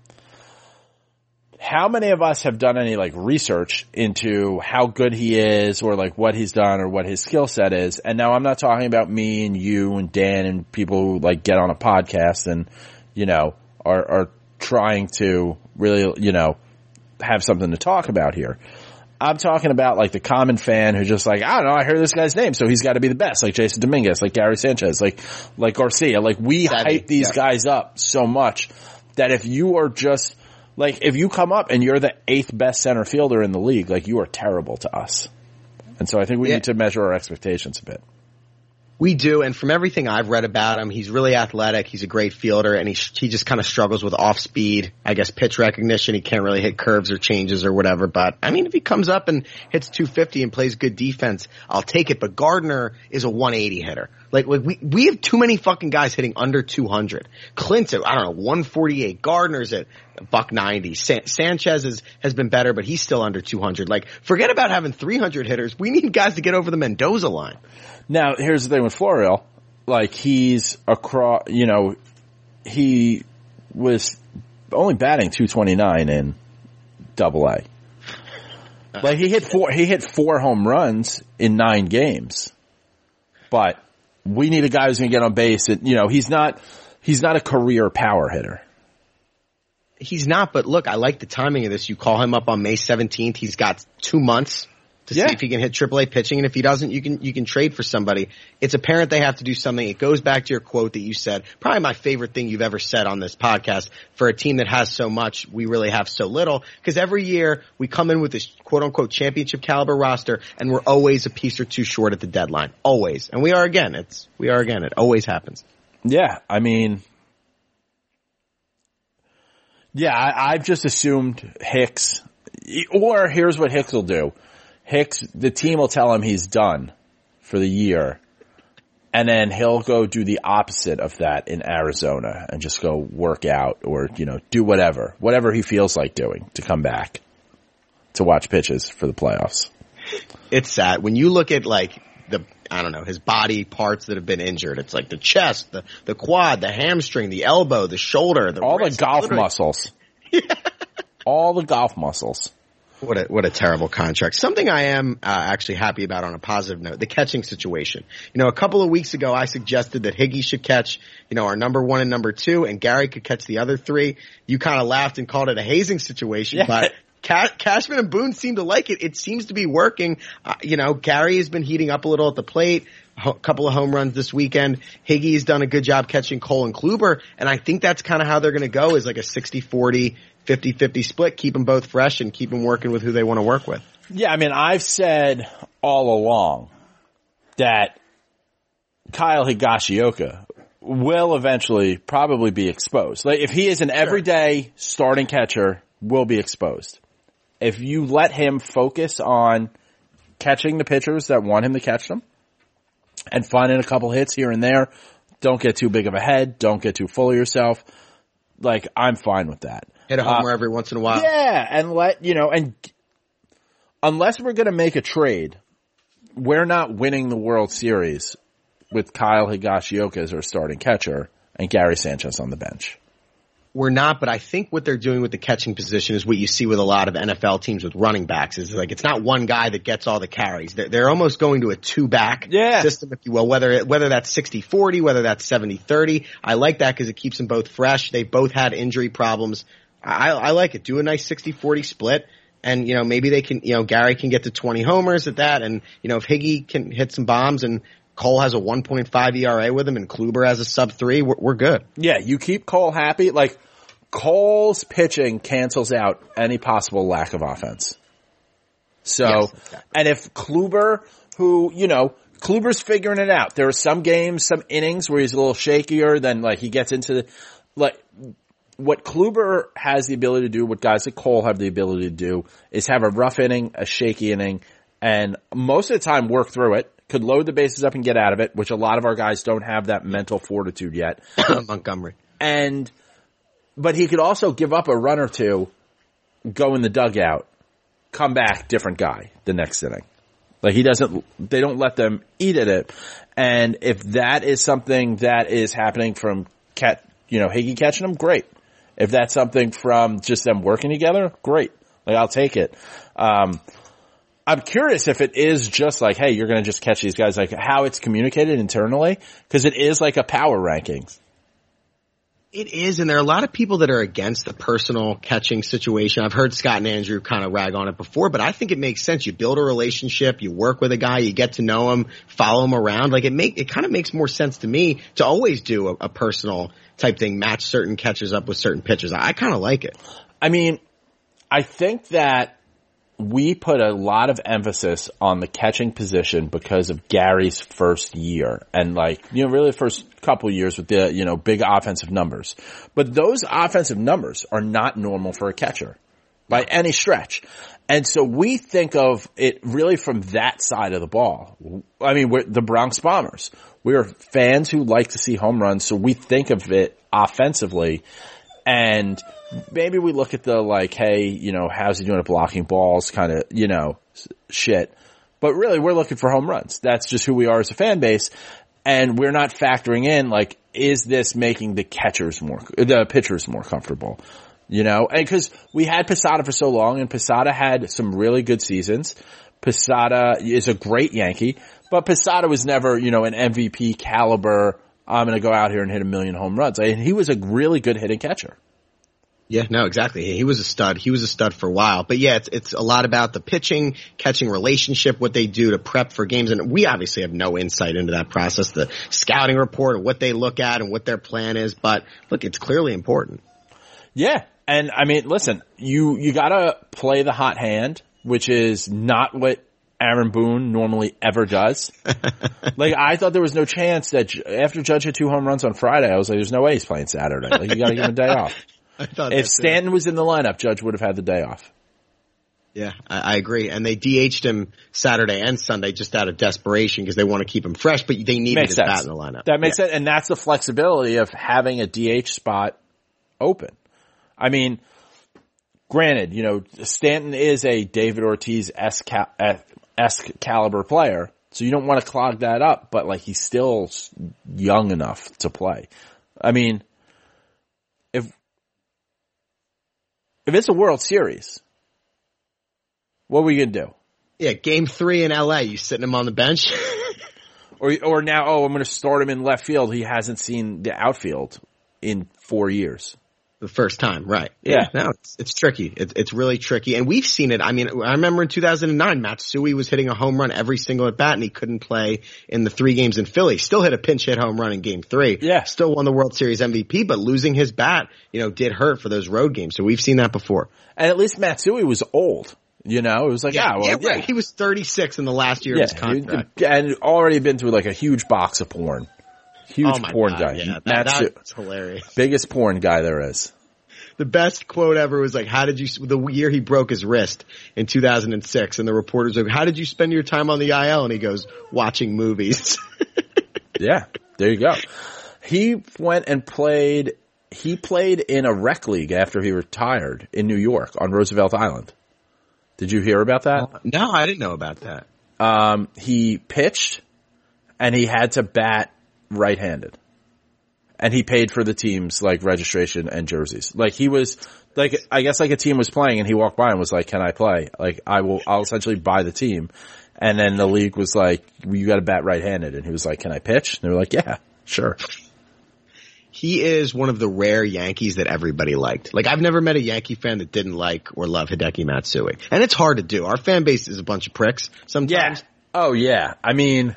How many of us have done any like research into how good he is or like what he's done or what his skill set is? And now I'm not talking about me and you and Dan and people who like get on a podcast and, you know, are, are trying to really, you know, have something to talk about here. I'm talking about like the common fan who just like, I don't know, I heard this guy's name, so he's got to be the best, like Jasson Dominguez, like Gary Sanchez, like, like Garcia. Like we Savvy, hype these yeah. guys up so much that if you are just, like, if you come up and you're the eighth best center fielder in the league, like you are terrible to us. And so I think we Yeah. need to measure our expectations a bit. We do, and from everything I've read about him, he's really athletic. He's a great fielder, and he he just kind of struggles with off speed. I guess pitch recognition. He can't really hit curves or changes or whatever. But I mean, if he comes up and hits 250 and plays good defense, I'll take it. But Gardner is a 180 hitter. Like, like we we have too many fucking guys hitting under 200. Clint's at I don't know 148. Gardner's at buck 90. San- Sanchez is, has been better, but he's still under 200. Like, forget about having 300 hitters. We need guys to get over the Mendoza line. Now, here's the thing with Florial. Like, he's across, you know, he was only batting 229 in double A. Like, he hit four, he hit four home runs in nine games. But we need a guy who's going to get on base and, you know, he's not, he's not a career power hitter. He's not, but look, I like the timing of this. You call him up on May 17th. He's got two months to Yeah. see if he can hit AAA pitching, and if he doesn't, you can you can trade for somebody. It's apparent they have to do something. It goes back to your quote that you said, probably my favorite thing you've ever said on this podcast. For a team that has so much, we really have so little. Because every year we come in with this quote unquote championship caliber roster, and we're always a piece or two short at the deadline, always. And we are again. It's we are again. It always happens. Yeah, I mean, yeah, I, I've just assumed Hicks, or here's what Hicks will do. Hicks, the team will tell him he's done for the year, and then he'll go do the opposite of that in Arizona and just go work out or, you know, do whatever, whatever he feels like doing to come back to watch pitches for the playoffs. it's sad when you look at like the I don't know his body parts that have been injured. It's like the chest, the the quad, the hamstring, the elbow, the shoulder, the All the golf Literally- muscles. (laughs) All the golf muscles. What a what a terrible contract. Something I am uh, actually happy about on a positive note: the catching situation. You know, a couple of weeks ago, I suggested that Higgy should catch, you know, our number one and number two, and Gary could catch the other three. You kind of laughed and called it a hazing situation, Yeah. but. Cashman and Boone seem to like it. It seems to be working. Uh, you know, Gary has been heating up a little at the plate. A couple of home runs this weekend. Higgy's done a good job catching Cole and Kluber, and I think that's kind of how they're going to go is like a 60-40, 50-50 split. Keep them both fresh and keep them working with who they want to work with. Yeah, I mean, I've said all along that Kyle Higashioka will eventually probably be exposed. Like, if he is an everyday starting catcher, will be exposed. If you let him focus on catching the pitchers that want him to catch them and finding a couple hits here and there, don't get too big of a head, don't get too full of yourself. Like, I'm fine with that. Hit a homer ah. every once in a while. Yeah, and let you know, and unless we're going to make a trade, we're not winning the World Series with Kyle Higashioka as our starting catcher and Gary Sanchez on the bench. We're not, but I think what they're doing with the catching position is what you see with a lot of NFL teams with running backs. Is like it's not one guy that gets all the carries. They're, they're almost going to a two back Yeah. system, if you will. Whether whether that's 60-40, whether that's 70-30. I like that because it keeps them both fresh. They both had injury problems. I, I like it. Do a nice 60-40 split. And, you know, maybe they can, you know, Gary can get to 20 homers at that. And, you know, if Higgy can hit some bombs and Cole has a 1.5 ERA with him and Kluber has a sub three, we're, we're good. Yeah, you keep Cole happy. Like Cole's pitching cancels out any possible lack of offense. So, Yes, exactly. and if Kluber, who, you know, Kluber's figuring it out. There are some games, some innings where he's a little shakier, than like he gets into the, like, what Kluber has the ability to do, what guys like Cole have the ability to do, is have a rough inning, a shaky inning, and most of the time work through it. Could load the bases up and get out of it, which a lot of our guys don't have that mental fortitude yet. (coughs) Montgomery. And, but he could also give up a run or two, go in the dugout, come back, different guy the next inning. Like he doesn't, they don't let them eat at it. And if that is something that is happening from cat, you know, Higgy catching them, great. If that's something from just them working together, great. Like I'll take it. Um, I'm curious if it is just like, hey, you're going to just catch these guys, like how it's communicated internally, because it is like a power rankings. It is, and there are a lot of people that are against the personal catching situation. I've heard Scott and Andrew kind of rag on it before, but I think it makes sense. You build a relationship, you work with a guy, you get to know him, follow him around. Like it make it kind of makes more sense to me to always do a, a personal type thing, match certain catches up with certain pitchers. I, I kind of like it. I mean, I think that we put a lot of emphasis on the catching position because of Gary's first year and like, you know, really the first couple years with the, you know, big offensive numbers. But those offensive numbers are not normal for a catcher by any stretch. And so we think of it really from that side of the ball. I mean, we're the Bronx Bombers. We're fans who like to see home runs, so we think of it offensively and maybe we look at the like, hey, you know, how's he doing at blocking balls kind of, you know, shit. But really we're looking for home runs. That's just who we are as a fan base. And we're not factoring in like, is this making the catchers more, the pitchers more comfortable? You know, and cause we had Posada for so long and Posada had some really good seasons. Posada is a great Yankee, but Posada was never, you know, an MVP caliber. I'm going to go out here and hit a million home runs. And he was a really good hitting catcher. Yeah, no, exactly. He was a stud. He was a stud for a while. But yeah, it's it's a lot about the pitching, catching relationship, what they do to prep for games. And we obviously have no insight into that process, the scouting report, what they look at and what their plan is. But look, it's clearly important. Yeah. And I mean, listen, you, you gotta play the hot hand, which is not what Aaron Boone normally ever does. (laughs) like, I thought there was no chance that after Judge hit two home runs on Friday, I was like, there's no way he's playing Saturday. Like, you gotta give him a day (laughs) off. I thought If. Stanton was in the lineup, Judge would have had the day off. Yeah, I, I agree. And they DH'd him Saturday and Sunday just out of desperation because they want to keep him fresh, but they needed Makes bat in the lineup. That makes Yeah. sense. And that's the flexibility of having a DH spot open. I mean, granted, you know, Stanton is a David Ortiz-esque caliber player, so you don't want to clog that up, but like he's still young enough to play. I mean, if it's a World Series, what are we going to do? Yeah, game three in LA, you sitting him on the bench. (laughs) Or, or now, oh, I'm going to start him in left field. He hasn't seen the outfield in four years. The first time, right? Yeah. no, it's, it's tricky. It's it's really tricky, and we've seen it. I mean, I remember in 2009, Matsui was hitting a home run every single at bat, and he couldn't play in the three games in Philly. Still hit a pinch hit home run in Game Three. Yeah. still won the World Series MVP, but losing his bat, you know, did hurt for those road games. So we've seen that before. And at least Matsui was old. You know, it was like, yeah, oh, well, yeah. yeah, right. He was 36 in the last year of his contract. and already been through like a huge box of porn. Huge oh porn God, guy. Yeah, that, Matsu- that's hilarious. biggest porn guy there is. The best quote ever was like, "How did you?" The year he broke his wrist in 2006, and the reporters were like, "How did you spend your time on the IL?" And he goes, "Watching movies." (laughs) Yeah, there you go. He went and played. He played in a rec league after he retired in New York on Roosevelt Island. Did you hear about that? no, I didn't know about that. Um, he pitched, and he had to bat right-handed, and he paid for the team's like registration and jerseys. Like he was, like I guess like a team was playing, and he walked by and was like, "Can I play?" Like I will, I'll essentially buy the team, and then the league was like, well, "You got to bat right-handed," and he was like, "Can I pitch?" And they were like, "Yeah, sure." He is one of the rare Yankees that everybody liked. Like I've never met a Yankee fan that didn't like or love Hideki Matsui, and it's hard to do. Our fan base is a bunch of pricks sometimes. Oh yeah. I mean,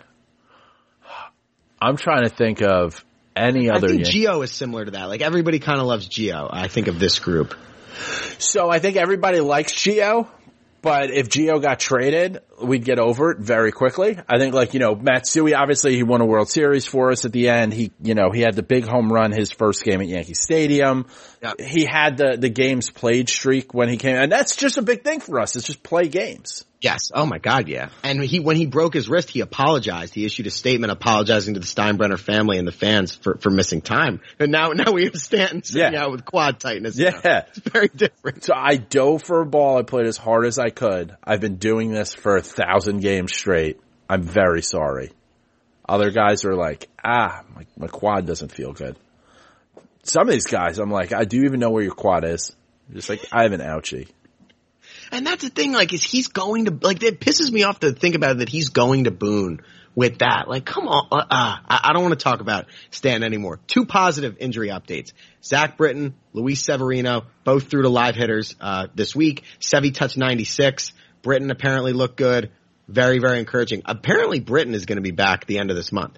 I'm trying to think of any I other. think Yan- Geo is similar to that. Like everybody kind of loves Geo. I think of this group. So I think everybody likes Geo, but if Geo got traded, we'd get over it very quickly. I think like, you know, Matsui, obviously he won a World Series for us at the end. He, you know, he had the big home run his first game at Yankee Stadium. He had the, the games played streak when he came, and that's just a big thing for us. It's just play games. Yes. Oh my God. Yeah. And he, when he broke his wrist, he apologized. He issued a statement apologizing to the Steinbrenner family and the fans for, for missing time. And now, now we have Stanton sitting Yeah. out with quad tightness. Yeah. now. It's very different. So I dove for a ball. I played as hard as I could. I've been doing this for thousand games straight. I'm very sorry. Other guys are like, ah, my, my quad doesn't feel good. Some of these guys, I'm like, I do even know where your quad is? Just like, I have an ouchie. And that's the thing, like, is he's going to, like, it pisses me off to think about it that he's going to Boone with that. Like, come on, uh, uh, I, don't want to talk about Stan anymore. Two positive injury updates. Zach Britton, Luis Severino, both through to live hitters, uh, this week. Sevy touched 96. Britton apparently looked good. Very, very encouraging. Apparently Britton is going to be back at the end of this month.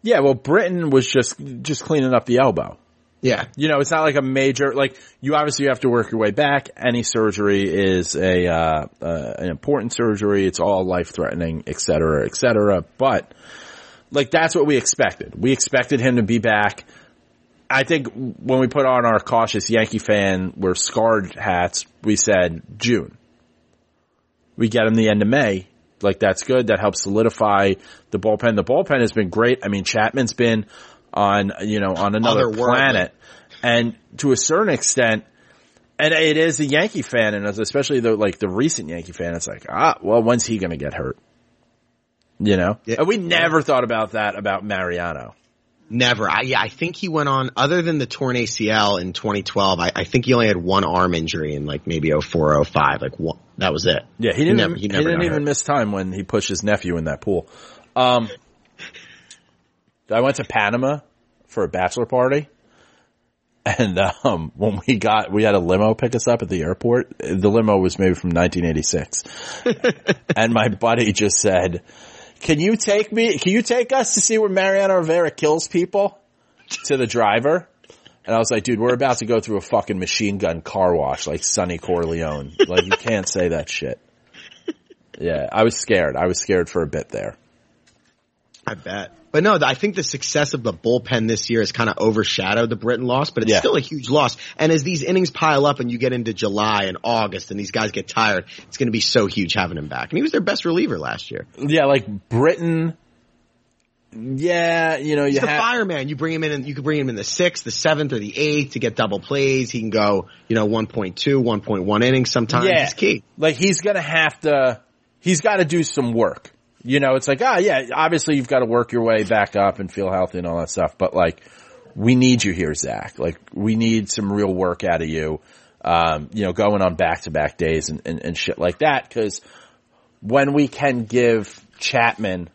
Yeah, well, Britton was just, just cleaning up the elbow. Yeah. You know, it's not like a major, like, you obviously have to work your way back. Any surgery is a, uh, uh, an important surgery. It's all life threatening, et cetera, et cetera. But, like, that's what we expected. We expected him to be back. I think when we put on our cautious Yankee fan, we're scarred hats, we said June. We get him the end of May. Like, that's good. That helps solidify the bullpen. The bullpen has been great. I mean, Chapman's been on, you know, on another planet. And to a certain extent, and it is a Yankee fan, and especially the like the recent Yankee fan, it's like, ah, well, when's he going to get hurt? You know, Yeah. and we never thought about that about Mariano. Never. I, yeah, I think he went on, other than the torn ACL in 2012, I, I think he only had one arm injury in like maybe 04, 05. Like one, that was it. Yeah, he didn't. never- he, he didn't even hurt. miss time when he pushed his nephew in that pool. Um, I went to Panama for a bachelor party, And um, when we got, we had a limo pick us up at the airport. The limo was maybe from 1986, (laughs) and my buddy just said, "Can you take me? Can you take us to see where Mariano Rivera kills people?" To the driver, and I was like, "Dude, we're about to go through a fucking machine gun car wash like Sonny Corleone. Like you can't say that shit." Yeah, I was scared. I was scared for a bit there. I bet. But no, I think the success of the bullpen this year has kind of overshadowed the Britton loss, but it's Yeah. still a huge loss. And as these innings pile up and you get into July and August and these guys get tired, it's going to be so huge having him back. And he was their best reliever last year. Yeah, like Britton. Yeah, you know, you He's the have fireman. You bring him in and you can bring him in the sixth, the seventh, or the eighth to get double plays. He can go, you know, 1.2, 1.1 innings sometimes. yeah, He's key. like he's gonna have to. He's got to do some work. You know, it's like ah, yeah, obviously you've got to work your way back up and feel healthy and all that stuff. But like, we need you here, Zach. Like, we need some real work out of you. Um, you know, going on back to back days and, and, and shit like that. Cause when we can give Chapman,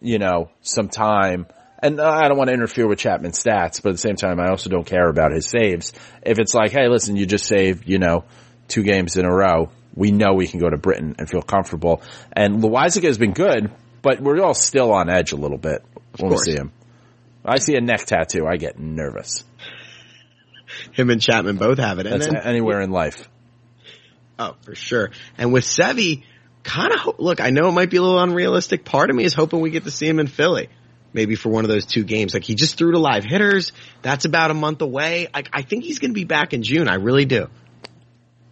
you know, some time, and I don't want to interfere with Chapman's stats, but at the same time, I also don't care about his saves. If it's like, hey, listen, you just saved, you know, two games in a row, we know we can go to Britton and feel comfortable. And Loaisiga has been good, but we're all still on edge a little bit when we course. see him. I see a neck tattoo, I get nervous. Him and Chapman both have it. And That's then, anywhere in life. Oh, for sure. And with Sevy, kind of look. I know it might be a little unrealistic. Part of me is hoping we get to see him in Philly, maybe for one of those two games. Like he just threw to live hitters. That's about a month away. I, I think he's going to be back in June. I really do.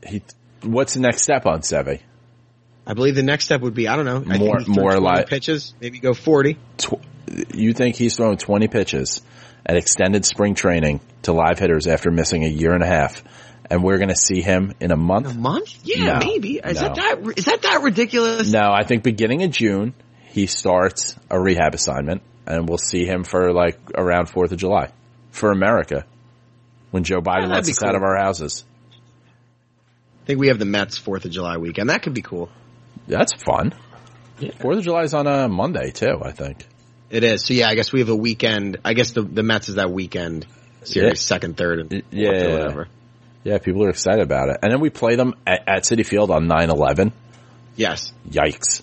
He, what's the next step on Sevy? I believe the next step would be I don't know. I More- more 20 live- pitches. Maybe go forty. Tw- you think he's throwing 20 pitches at extended spring training to live hitters after missing a year and a half, and we're going to see him in a month? A month? Yeah, No, maybe. Is no. that that is that that ridiculous? No, I think beginning of June he starts a rehab assignment, and we'll see him for like around Fourth of July for America when Joe Biden that'd lets us out of our houses. I think we have the Mets Fourth of July weekend. That could be cool. That's fun. Fourth of July is on a Monday too. I think. It is. So yeah, I guess we have a weekend. I guess the the Mets is that weekend series, Yeah. second, third, and yeah. or whatever. Yeah, people are excited about it, and then we play them at, at Citi Field on 9-11. Yes. Yikes.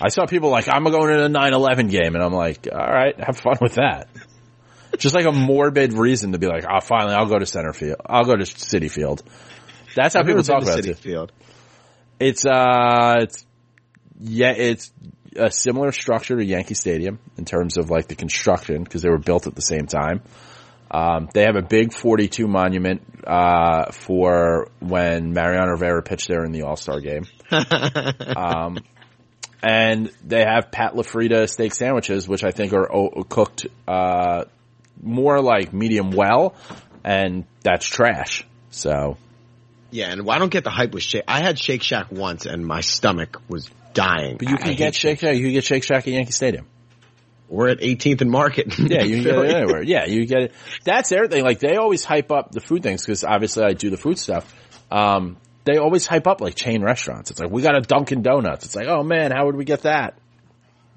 I saw people like, I'm going to the 9-11 game, and I'm like, alright, have fun with that. Just like a morbid reason to be like, oh, finally, I'll go to center field. I'll go to Citi Field. That's how I've people talk about City it. Field. It's, uh, it's, yeah, it's a similar structure to Yankee Stadium in terms of like the construction, because they were built at the same time. Um, they have a big 42 monument, uh, for when Mariano Rivera pitched there in the All-Star game. (laughs) um, and they have Pat LaFrida steak sandwiches, which I think are o- cooked, uh, more like medium well, and that's trash. So, Yeah, and I don't get the hype with Shake. I had Shake Shack once, and my stomach was dying. but you can I get Shake Shack, you can get Shake Shack at Yankee Stadium. We're at 18th and Market. (laughs) Yeah, you can get it anywhere. Yeah, you get it. That's everything. Like they always hype up the food things because obviously I do the food stuff. Um, they always hype up like chain restaurants. It's like we got a Dunkin' Donuts. It's like, oh man, how would we get that?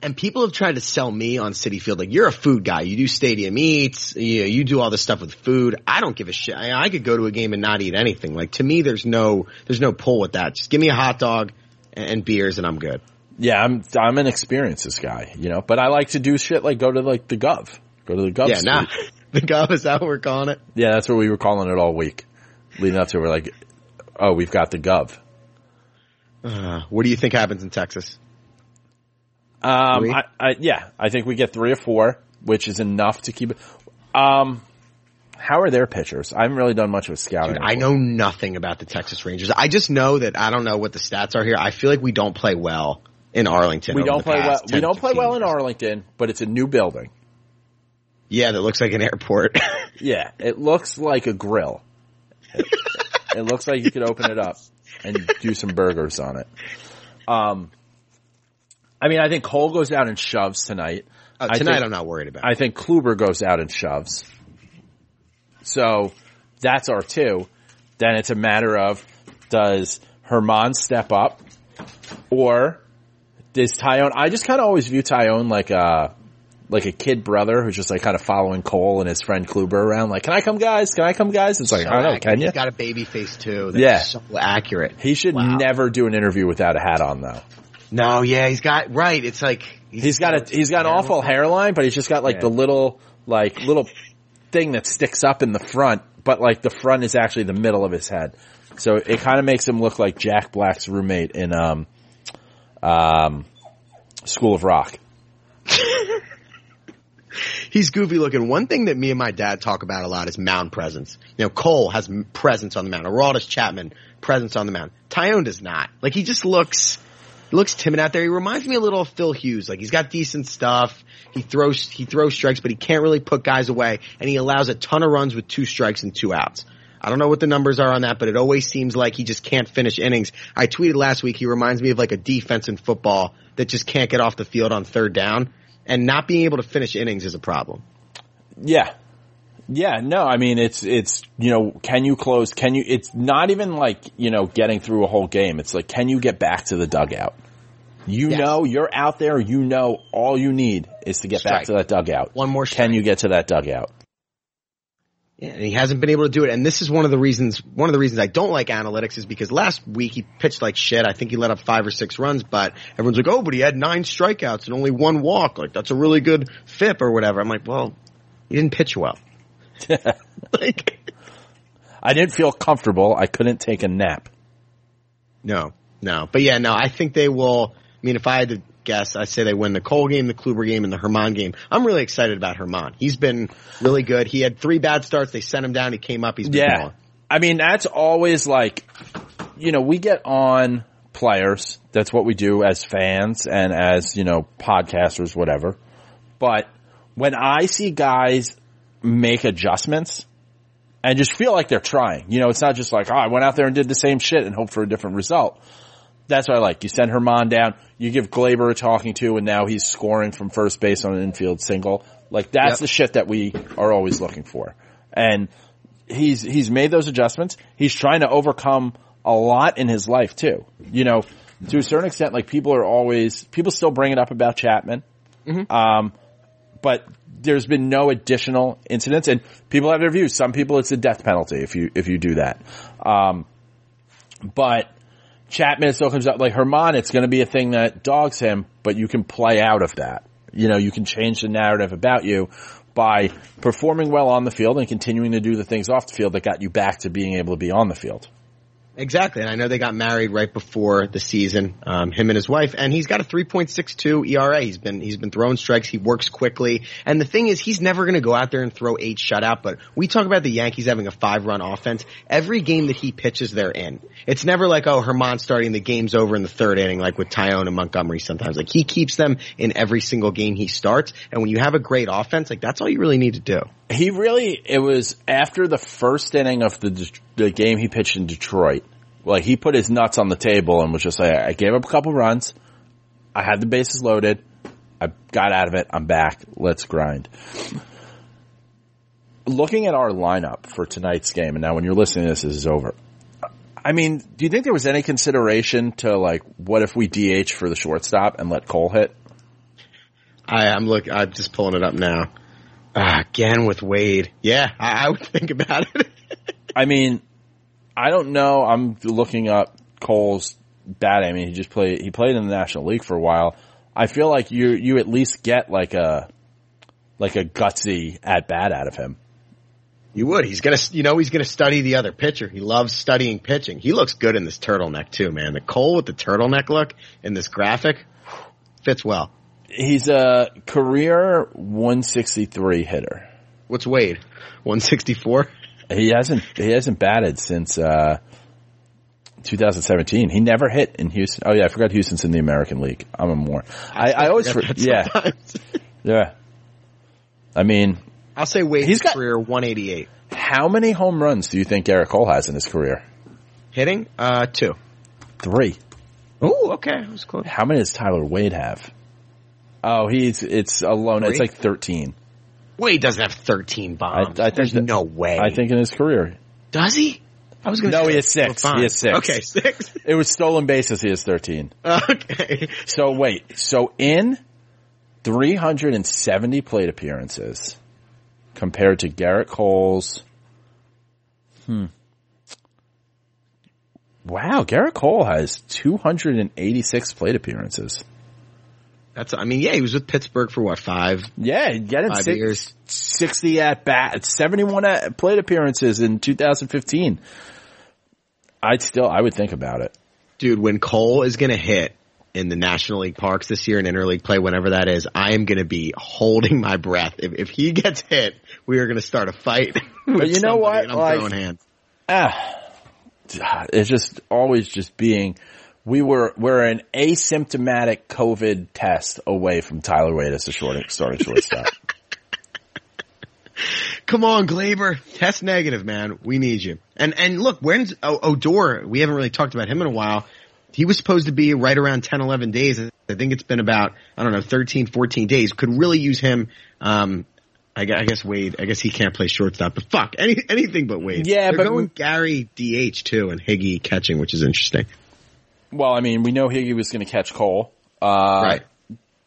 And people have tried to sell me on Citi Field. Like, you're a food guy. You do stadium eats. You, know, you do all this stuff with food. I don't give a shit. I, I could go to a game and not eat anything. Like, to me, there's no, there's no pull with that. Just give me a hot dog and, and beers and I'm good. Yeah, I'm I'm an experiences guy, you know, but I like to do shit like go to like the Gov, go to the Gov. yeah, suite. nah. (laughs) The gov is that what we're calling it? Yeah, that's what we were calling it all week, leading up to. it. We're like, oh, we've got the Gov. Uh, what do you think happens in Texas? Um, I, I, yeah, I think we get three or four, which is enough to keep it. Um, how are their pitchers? I haven't really done much of a scouting. I know nothing about the Texas Rangers. I just know that I don't know what the stats are here. I feel like we don't play well in Arlington. we don't play well. We don't play 15 well in. Arlington, but it's a new building. Yeah, that looks like an airport. (laughs) Yeah, it looks like a grill. It, (laughs) it looks like you could open it up and do some burgers on it. Um, I mean, I think Cole goes out and shoves tonight. Uh, tonight, think- I'm not worried about. I think Kluber goes out and shoves. So that's our two. Then it's a matter of does Germán step up or does Taillon? I just kind of always view Taillon like a like a kid brother who's just like kind of following Cole and his friend Kluber around. Like, can I come, guys? Can I come, guys? It's like, So I don't know, can you? He's got a baby face too. That's Yeah. so accurate. He should Wow. never do an interview without a hat on, though. No, yeah, he's got right. It's like He's got a he's got an awful hairline, but he's just got like Yeah. the little like little thing that sticks up in the front, but like the front is actually the middle of his head. So it kind of makes him look like Jack Black's roommate in um um School of Rock. He's goofy looking. One thing that me and my dad talk about a lot is mound presence. You know, Cole has presence on the mound. Aroldis Chapman presence on the mound. Taillon does not. Like he just looks, looks timid out there. He reminds me a little of Phil Hughes. Like he's got decent stuff. He throws, he throws strikes, but he can't really put guys away. And he allows a ton of runs with two strikes and two outs. I don't know what the numbers are on that, but it always seems like he just can't finish innings. I tweeted last week, he reminds me of like a defense in football that just can't get off the field on third down. And not being able to finish innings is a problem. Yeah. Yeah, no, I mean, it's, it's, you know, can you close, can you, it's not even like, you know, getting through a whole game. It's like, can you get back to the dugout? You Yes. know, you're out there, you know, all you need is to get back to that dugout. One more strike. Can you get to that dugout? Yeah, and he hasn't been able to do it. And this is one of the reasons, one of the reasons I don't like analytics is because last week he pitched like shit. I think he let up five or six runs, but everyone's like, oh, but he had nine strikeouts and only one walk. Like that's a really good FIP or whatever. I'm like, well, he didn't pitch well. (laughs) like, I didn't feel comfortable. I couldn't take a nap. no, no. But yeah, no, I think they will. I mean, if I had to guess, I say they win the Cole game, the Kluber game, and the Germán game. I'm really excited about Germán. He's been really good. He had three bad starts. They sent him down. He came up. He's been Yeah. I mean, that's always like, you know, we get on players. That's what we do as fans and as, you know, podcasters, whatever. But when I see guys make adjustments and just feel like they're trying, you know, it's not just like, oh, I went out there and did the same shit and hope for a different result. That's what I like. You send Germán down, you give Gleyber a talking to, and now he's scoring from first base on an infield single. Like that's Yep. the shit that we are always looking for. And he's he's made those adjustments. He's trying to overcome a lot in his life too. You know, to a certain extent, like people are always people still bring it up about Chapman. Um, but there's been no additional incidents, and people have their views. Some people, it's a death penalty if you if you do that. Um, but Chapman still comes out like Germán. It's going to be a thing that dogs him, but you can play out of that. You know, you can change the narrative about you by performing well on the field and continuing to do the things off the field that got you back to being able to be on the field. Exactly, and I know they got married right before the season, um, him and his wife, and he's got a 3.62 ERA. He's been he's been throwing strikes. He works quickly, and the thing is, he's never going to go out there and throw eight shutout. But we talk about the Yankees having a five run offense. Every game that he pitches, they're in. It's never like oh Germán starting the game's over in the third inning, like with Taillon and Montgomery. Sometimes like he keeps them in every single game he starts, and when you have a great offense, like that's all you really need to do. He really, it was after the first inning of the the game he pitched in Detroit. Like he put his nuts on the table and was just like, I gave up a couple runs. I had the bases loaded. I got out of it. I'm back. Let's grind. Looking at our lineup for tonight's game, and now when you're listening to this, this is over. I mean, do you think there was any consideration to like, what if we DH for the shortstop and let Cole hit? I, I'm look. I'm just pulling it up now. Uh, again with Wade. Yeah, I, I would think about it. (laughs) I mean, I don't know. I'm looking up Cole's bat. I mean, he just played. He played in the National League for a while. I feel like you you at least get like a like a gutsy at bat out of him. You would. He's gonna, you know, he's gonna study the other pitcher. He loves studying pitching. He looks good in this turtleneck too, man. The Cole with the turtleneck look in this graphic fits well. He's a career 163 hitter. What's Wade? 164? He hasn't he hasn't batted since uh 2017. He never hit in Houston. Oh yeah, I forgot Houston's in the American League. I'm a more. I, I always for, Forget yeah (laughs) yeah. I mean, I'll say Wade's He's got- career 188. how many home runs do you think Gerrit Cole has in his career? Hitting? Uh, two. Three. Oh, okay. That was close. How many does Tyler Wade have? Oh, he's it's alone. It's like thirteen. Wade doesn't have 13 bombs. I think There's that- no way. I think in his career. Does he? I was gonna No, say he has six. He has six. Okay, six. (laughs) It was stolen bases. He has thirteen. (laughs) Okay. So wait. So in 370 plate appearances compared to Gerrit Cole's. Hmm. Wow, Garrett Cole has 286 plate appearances. That's, I mean, yeah, he was with Pittsburgh for what, five? Yeah, getting Five six, years. 60 at bat, 71 at plate appearances in 2015. I'd still, I would think about it. Dude, when Cole is gonna hit in the National League parks this year in interleague play, whenever that is, I am gonna be holding my breath. If, if he gets hit, we are gonna start a fight. (laughs) But you know what? I'm Like- throwing hands. Ah, it's just always just being, we were, we're an asymptomatic COVID test away from Tyler Wade as a short, starting shortstop. (laughs) Come on, Gleyber. Test negative, man. We need you. And and look, when's o- Odor? We haven't really talked about him in a while. He was supposed to be right around 10, 11 days. I think it's been about, I don't know, 13, 14 days. Could really use him. Um, I, I guess Wade, I guess he can't play shortstop, but fuck, any, anything but Wade. Yeah, They're but- going Gary DH too and Higgy catching, which is interesting. Well, I mean, we know Higgy was going to catch Cole. Uh, right.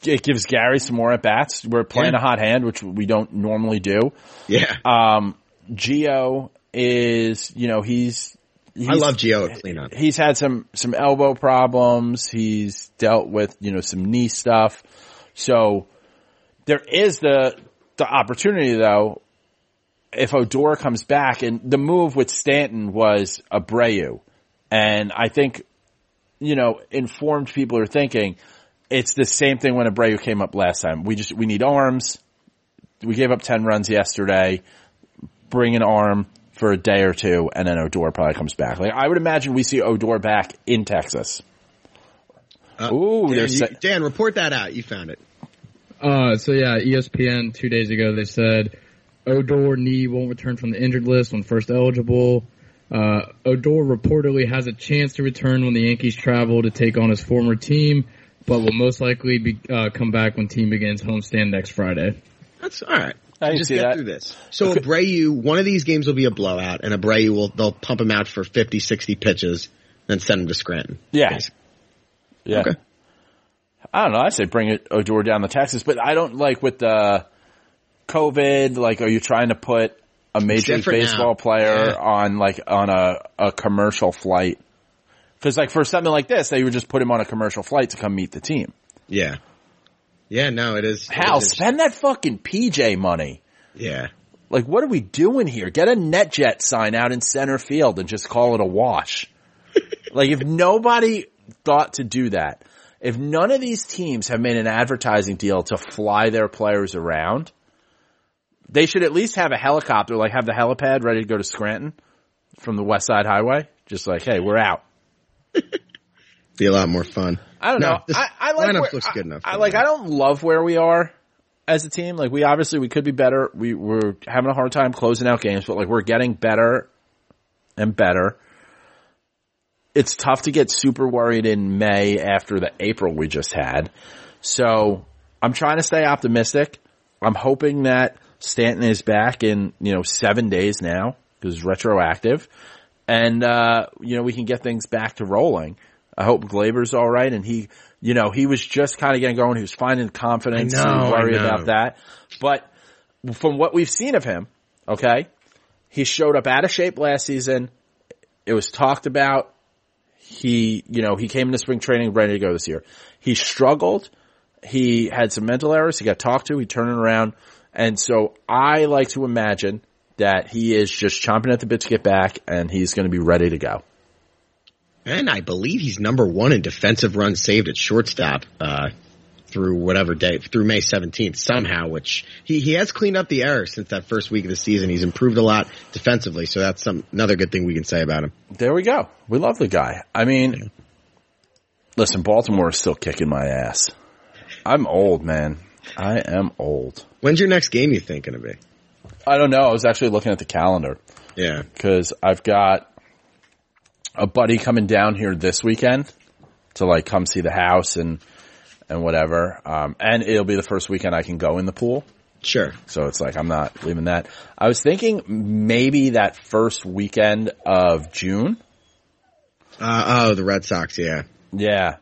It gives Gary some more at bats. We're playing Yeah. a hot hand, which we don't normally do. Yeah. Um, Gio is, you know, he's, he's I love Gio at cleanup. He's had some, some elbow problems. He's dealt with, you know, some knee stuff. So there is the, the opportunity though, if Odor comes back and the move with Stanton was Abreu. And I think, you know, informed people are thinking it's the same thing when Abreu came up last time. We just, we need arms. We gave up 10 runs yesterday. Bring an arm for a day or two and then Odor probably comes back. Like I would imagine we see Odor back in Texas. Uh, Ooh, Dan, there's you- Dan, report that out. You found it. Uh, so yeah, ESPN two days ago they said Odor knee won't return from the injured list when first eligible. Uh, Odor reportedly has a chance to return when the Yankees travel to take on his former team, but will most likely be, uh, come back when team begins homestand next Friday. That's all right. I just get that. through this. So Abreu, one of these games will be a blowout, and Abreu will they'll pump him out for 50, 60 pitches, then send him to Scranton. Yeah. Yeah. Okay. I don't know. I say bring it Odor down to Texas, but I don't like with the COVID. Like, are you trying to put a major league baseball now. player Yeah. on like on a a commercial flight? Because like for something like this, they would just put him on a commercial flight to come meet the team. Yeah. Yeah, no, it is. Hal, it is- spend that fucking PJ money. Yeah. Like, what are we doing here? Get a NetJet sign out in center field and just call it a wash. (laughs) like, if nobody thought to do that, if none of these teams have made an advertising deal to fly their players around, they should at least have a helicopter, like have the helipad ready to go to Scranton from the West Side Highway. Just like, hey, we're out. (laughs) Be a lot more fun. I don't No, know. I, I like lineup where, looks I- good enough I, like. me. I don't love where we are as a team. Like we obviously we could be better. We we're having a hard time closing out games, but like we're getting better and better. It's tough to get super worried in May after the April we just had. So I'm trying to stay optimistic. I'm hoping that Stanton is back in, you know, seven days now because retroactive and, uh, you know, we can get things back to rolling. I hope Gleyber's all right. And he, you know, he was just kind of getting going. He was finding confidence. I know, worry about that. But from what we've seen of him, okay, he showed up out of shape last season. It was talked about. He, you know, he came into spring training ready to go this year. He struggled. He had some mental errors. He got talked to. He turned it around. And so I like to imagine that he is just chomping at the bit to get back and he's going to be ready to go. And I believe he's number one in defensive runs saved at shortstop, uh, through whatever day, through May 17th somehow, which he, he has cleaned up the errors since that first week of the season. He's improved a lot defensively. So that's some, another good thing we can say about him. There we go. We love the guy. I mean, listen, Baltimore is still kicking my ass. I'm old, man. I am old. When's your next game you think going to be? I don't know. I was actually looking at the calendar Yeah. because I've got a buddy coming down here this weekend to like come see the house and and whatever. Um, and it'll be the first weekend I can go in the pool. Sure. So it's like I'm not leaving that. I was thinking maybe that first weekend of June. Uh, oh, the Red Sox. Yeah. Yeah.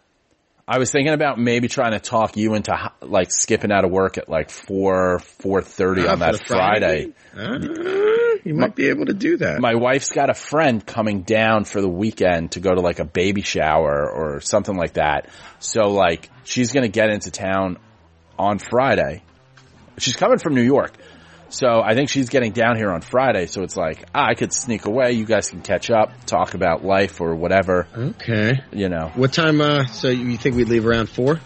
I was thinking about maybe trying to talk you into like skipping out of work at like four four thirty Ah, on that Friday Friday. Uh, you might be able to do that. My wife's got a friend coming down for the weekend to go to like a baby shower or something like that. So like she's gonna get into town on Friday. She's coming from New York. So I think she's getting down here on Friday. So it's like, ah, I could sneak away. You guys can catch up, talk about life or whatever, okay. you know. What time? Uh, so you think we'd leave around four?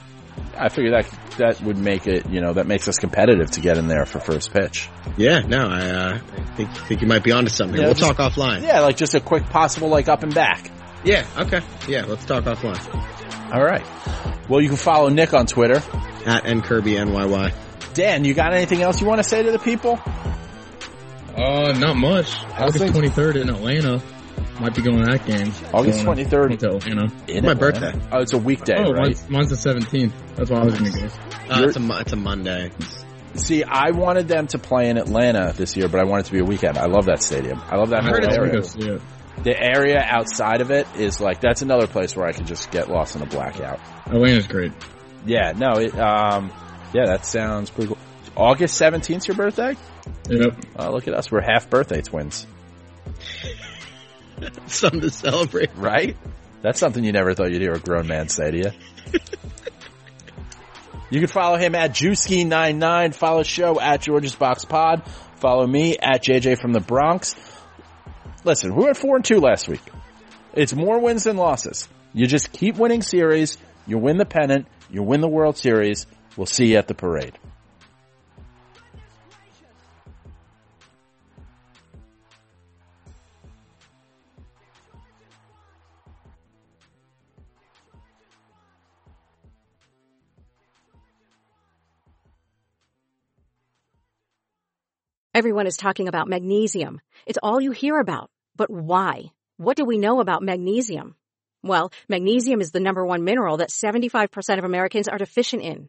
I figure that that would make it, you know, that makes us competitive to get in there for first pitch. Yeah. No, I uh, think think you might be onto something. Yeah, we'll just- talk offline. Yeah, like just a quick possible like up and back. Yeah. Okay. Yeah. Let's talk offline. All right. Well, you can follow Nick on Twitter. At N Kirby NYY. Dan, you got anything else you want to say to the people? Uh, not much. August 23rd in Atlanta. Might be going to that game. August 23rd. To Atlanta. In My birthday. Oh, it's a weekday, Oh, right? mine's, mine's the 17th. That's why I was going to go. Uh, it's a Mo- it's a Monday. See, I wanted them to play in Atlanta this year, but I want it to be a weekend. I love that stadium. I love that I whole heard it's area. go. The area outside of it is like that's another place where I can just get lost in a blackout. Atlanta's great. Yeah, no, it, um, yeah, that sounds pretty cool. August seventeenth, your birthday? Yep. Oh, look at us, we're half birthday twins, (laughs) Something to celebrate. right? That's something you never thought you'd hear a grown man say to you. (laughs) You can follow him at Juicy99. Follow show at George's Box Pod. Follow me at JJ from the Bronx. Listen, we went four and two last week. It's more wins than losses. You just keep winning series. You win the pennant. You win the World Series. We'll see you at the parade. Everyone is talking about magnesium. It's all you hear about. But why? What do we know about magnesium? Well, magnesium is the number one mineral that 75% of Americans are deficient in.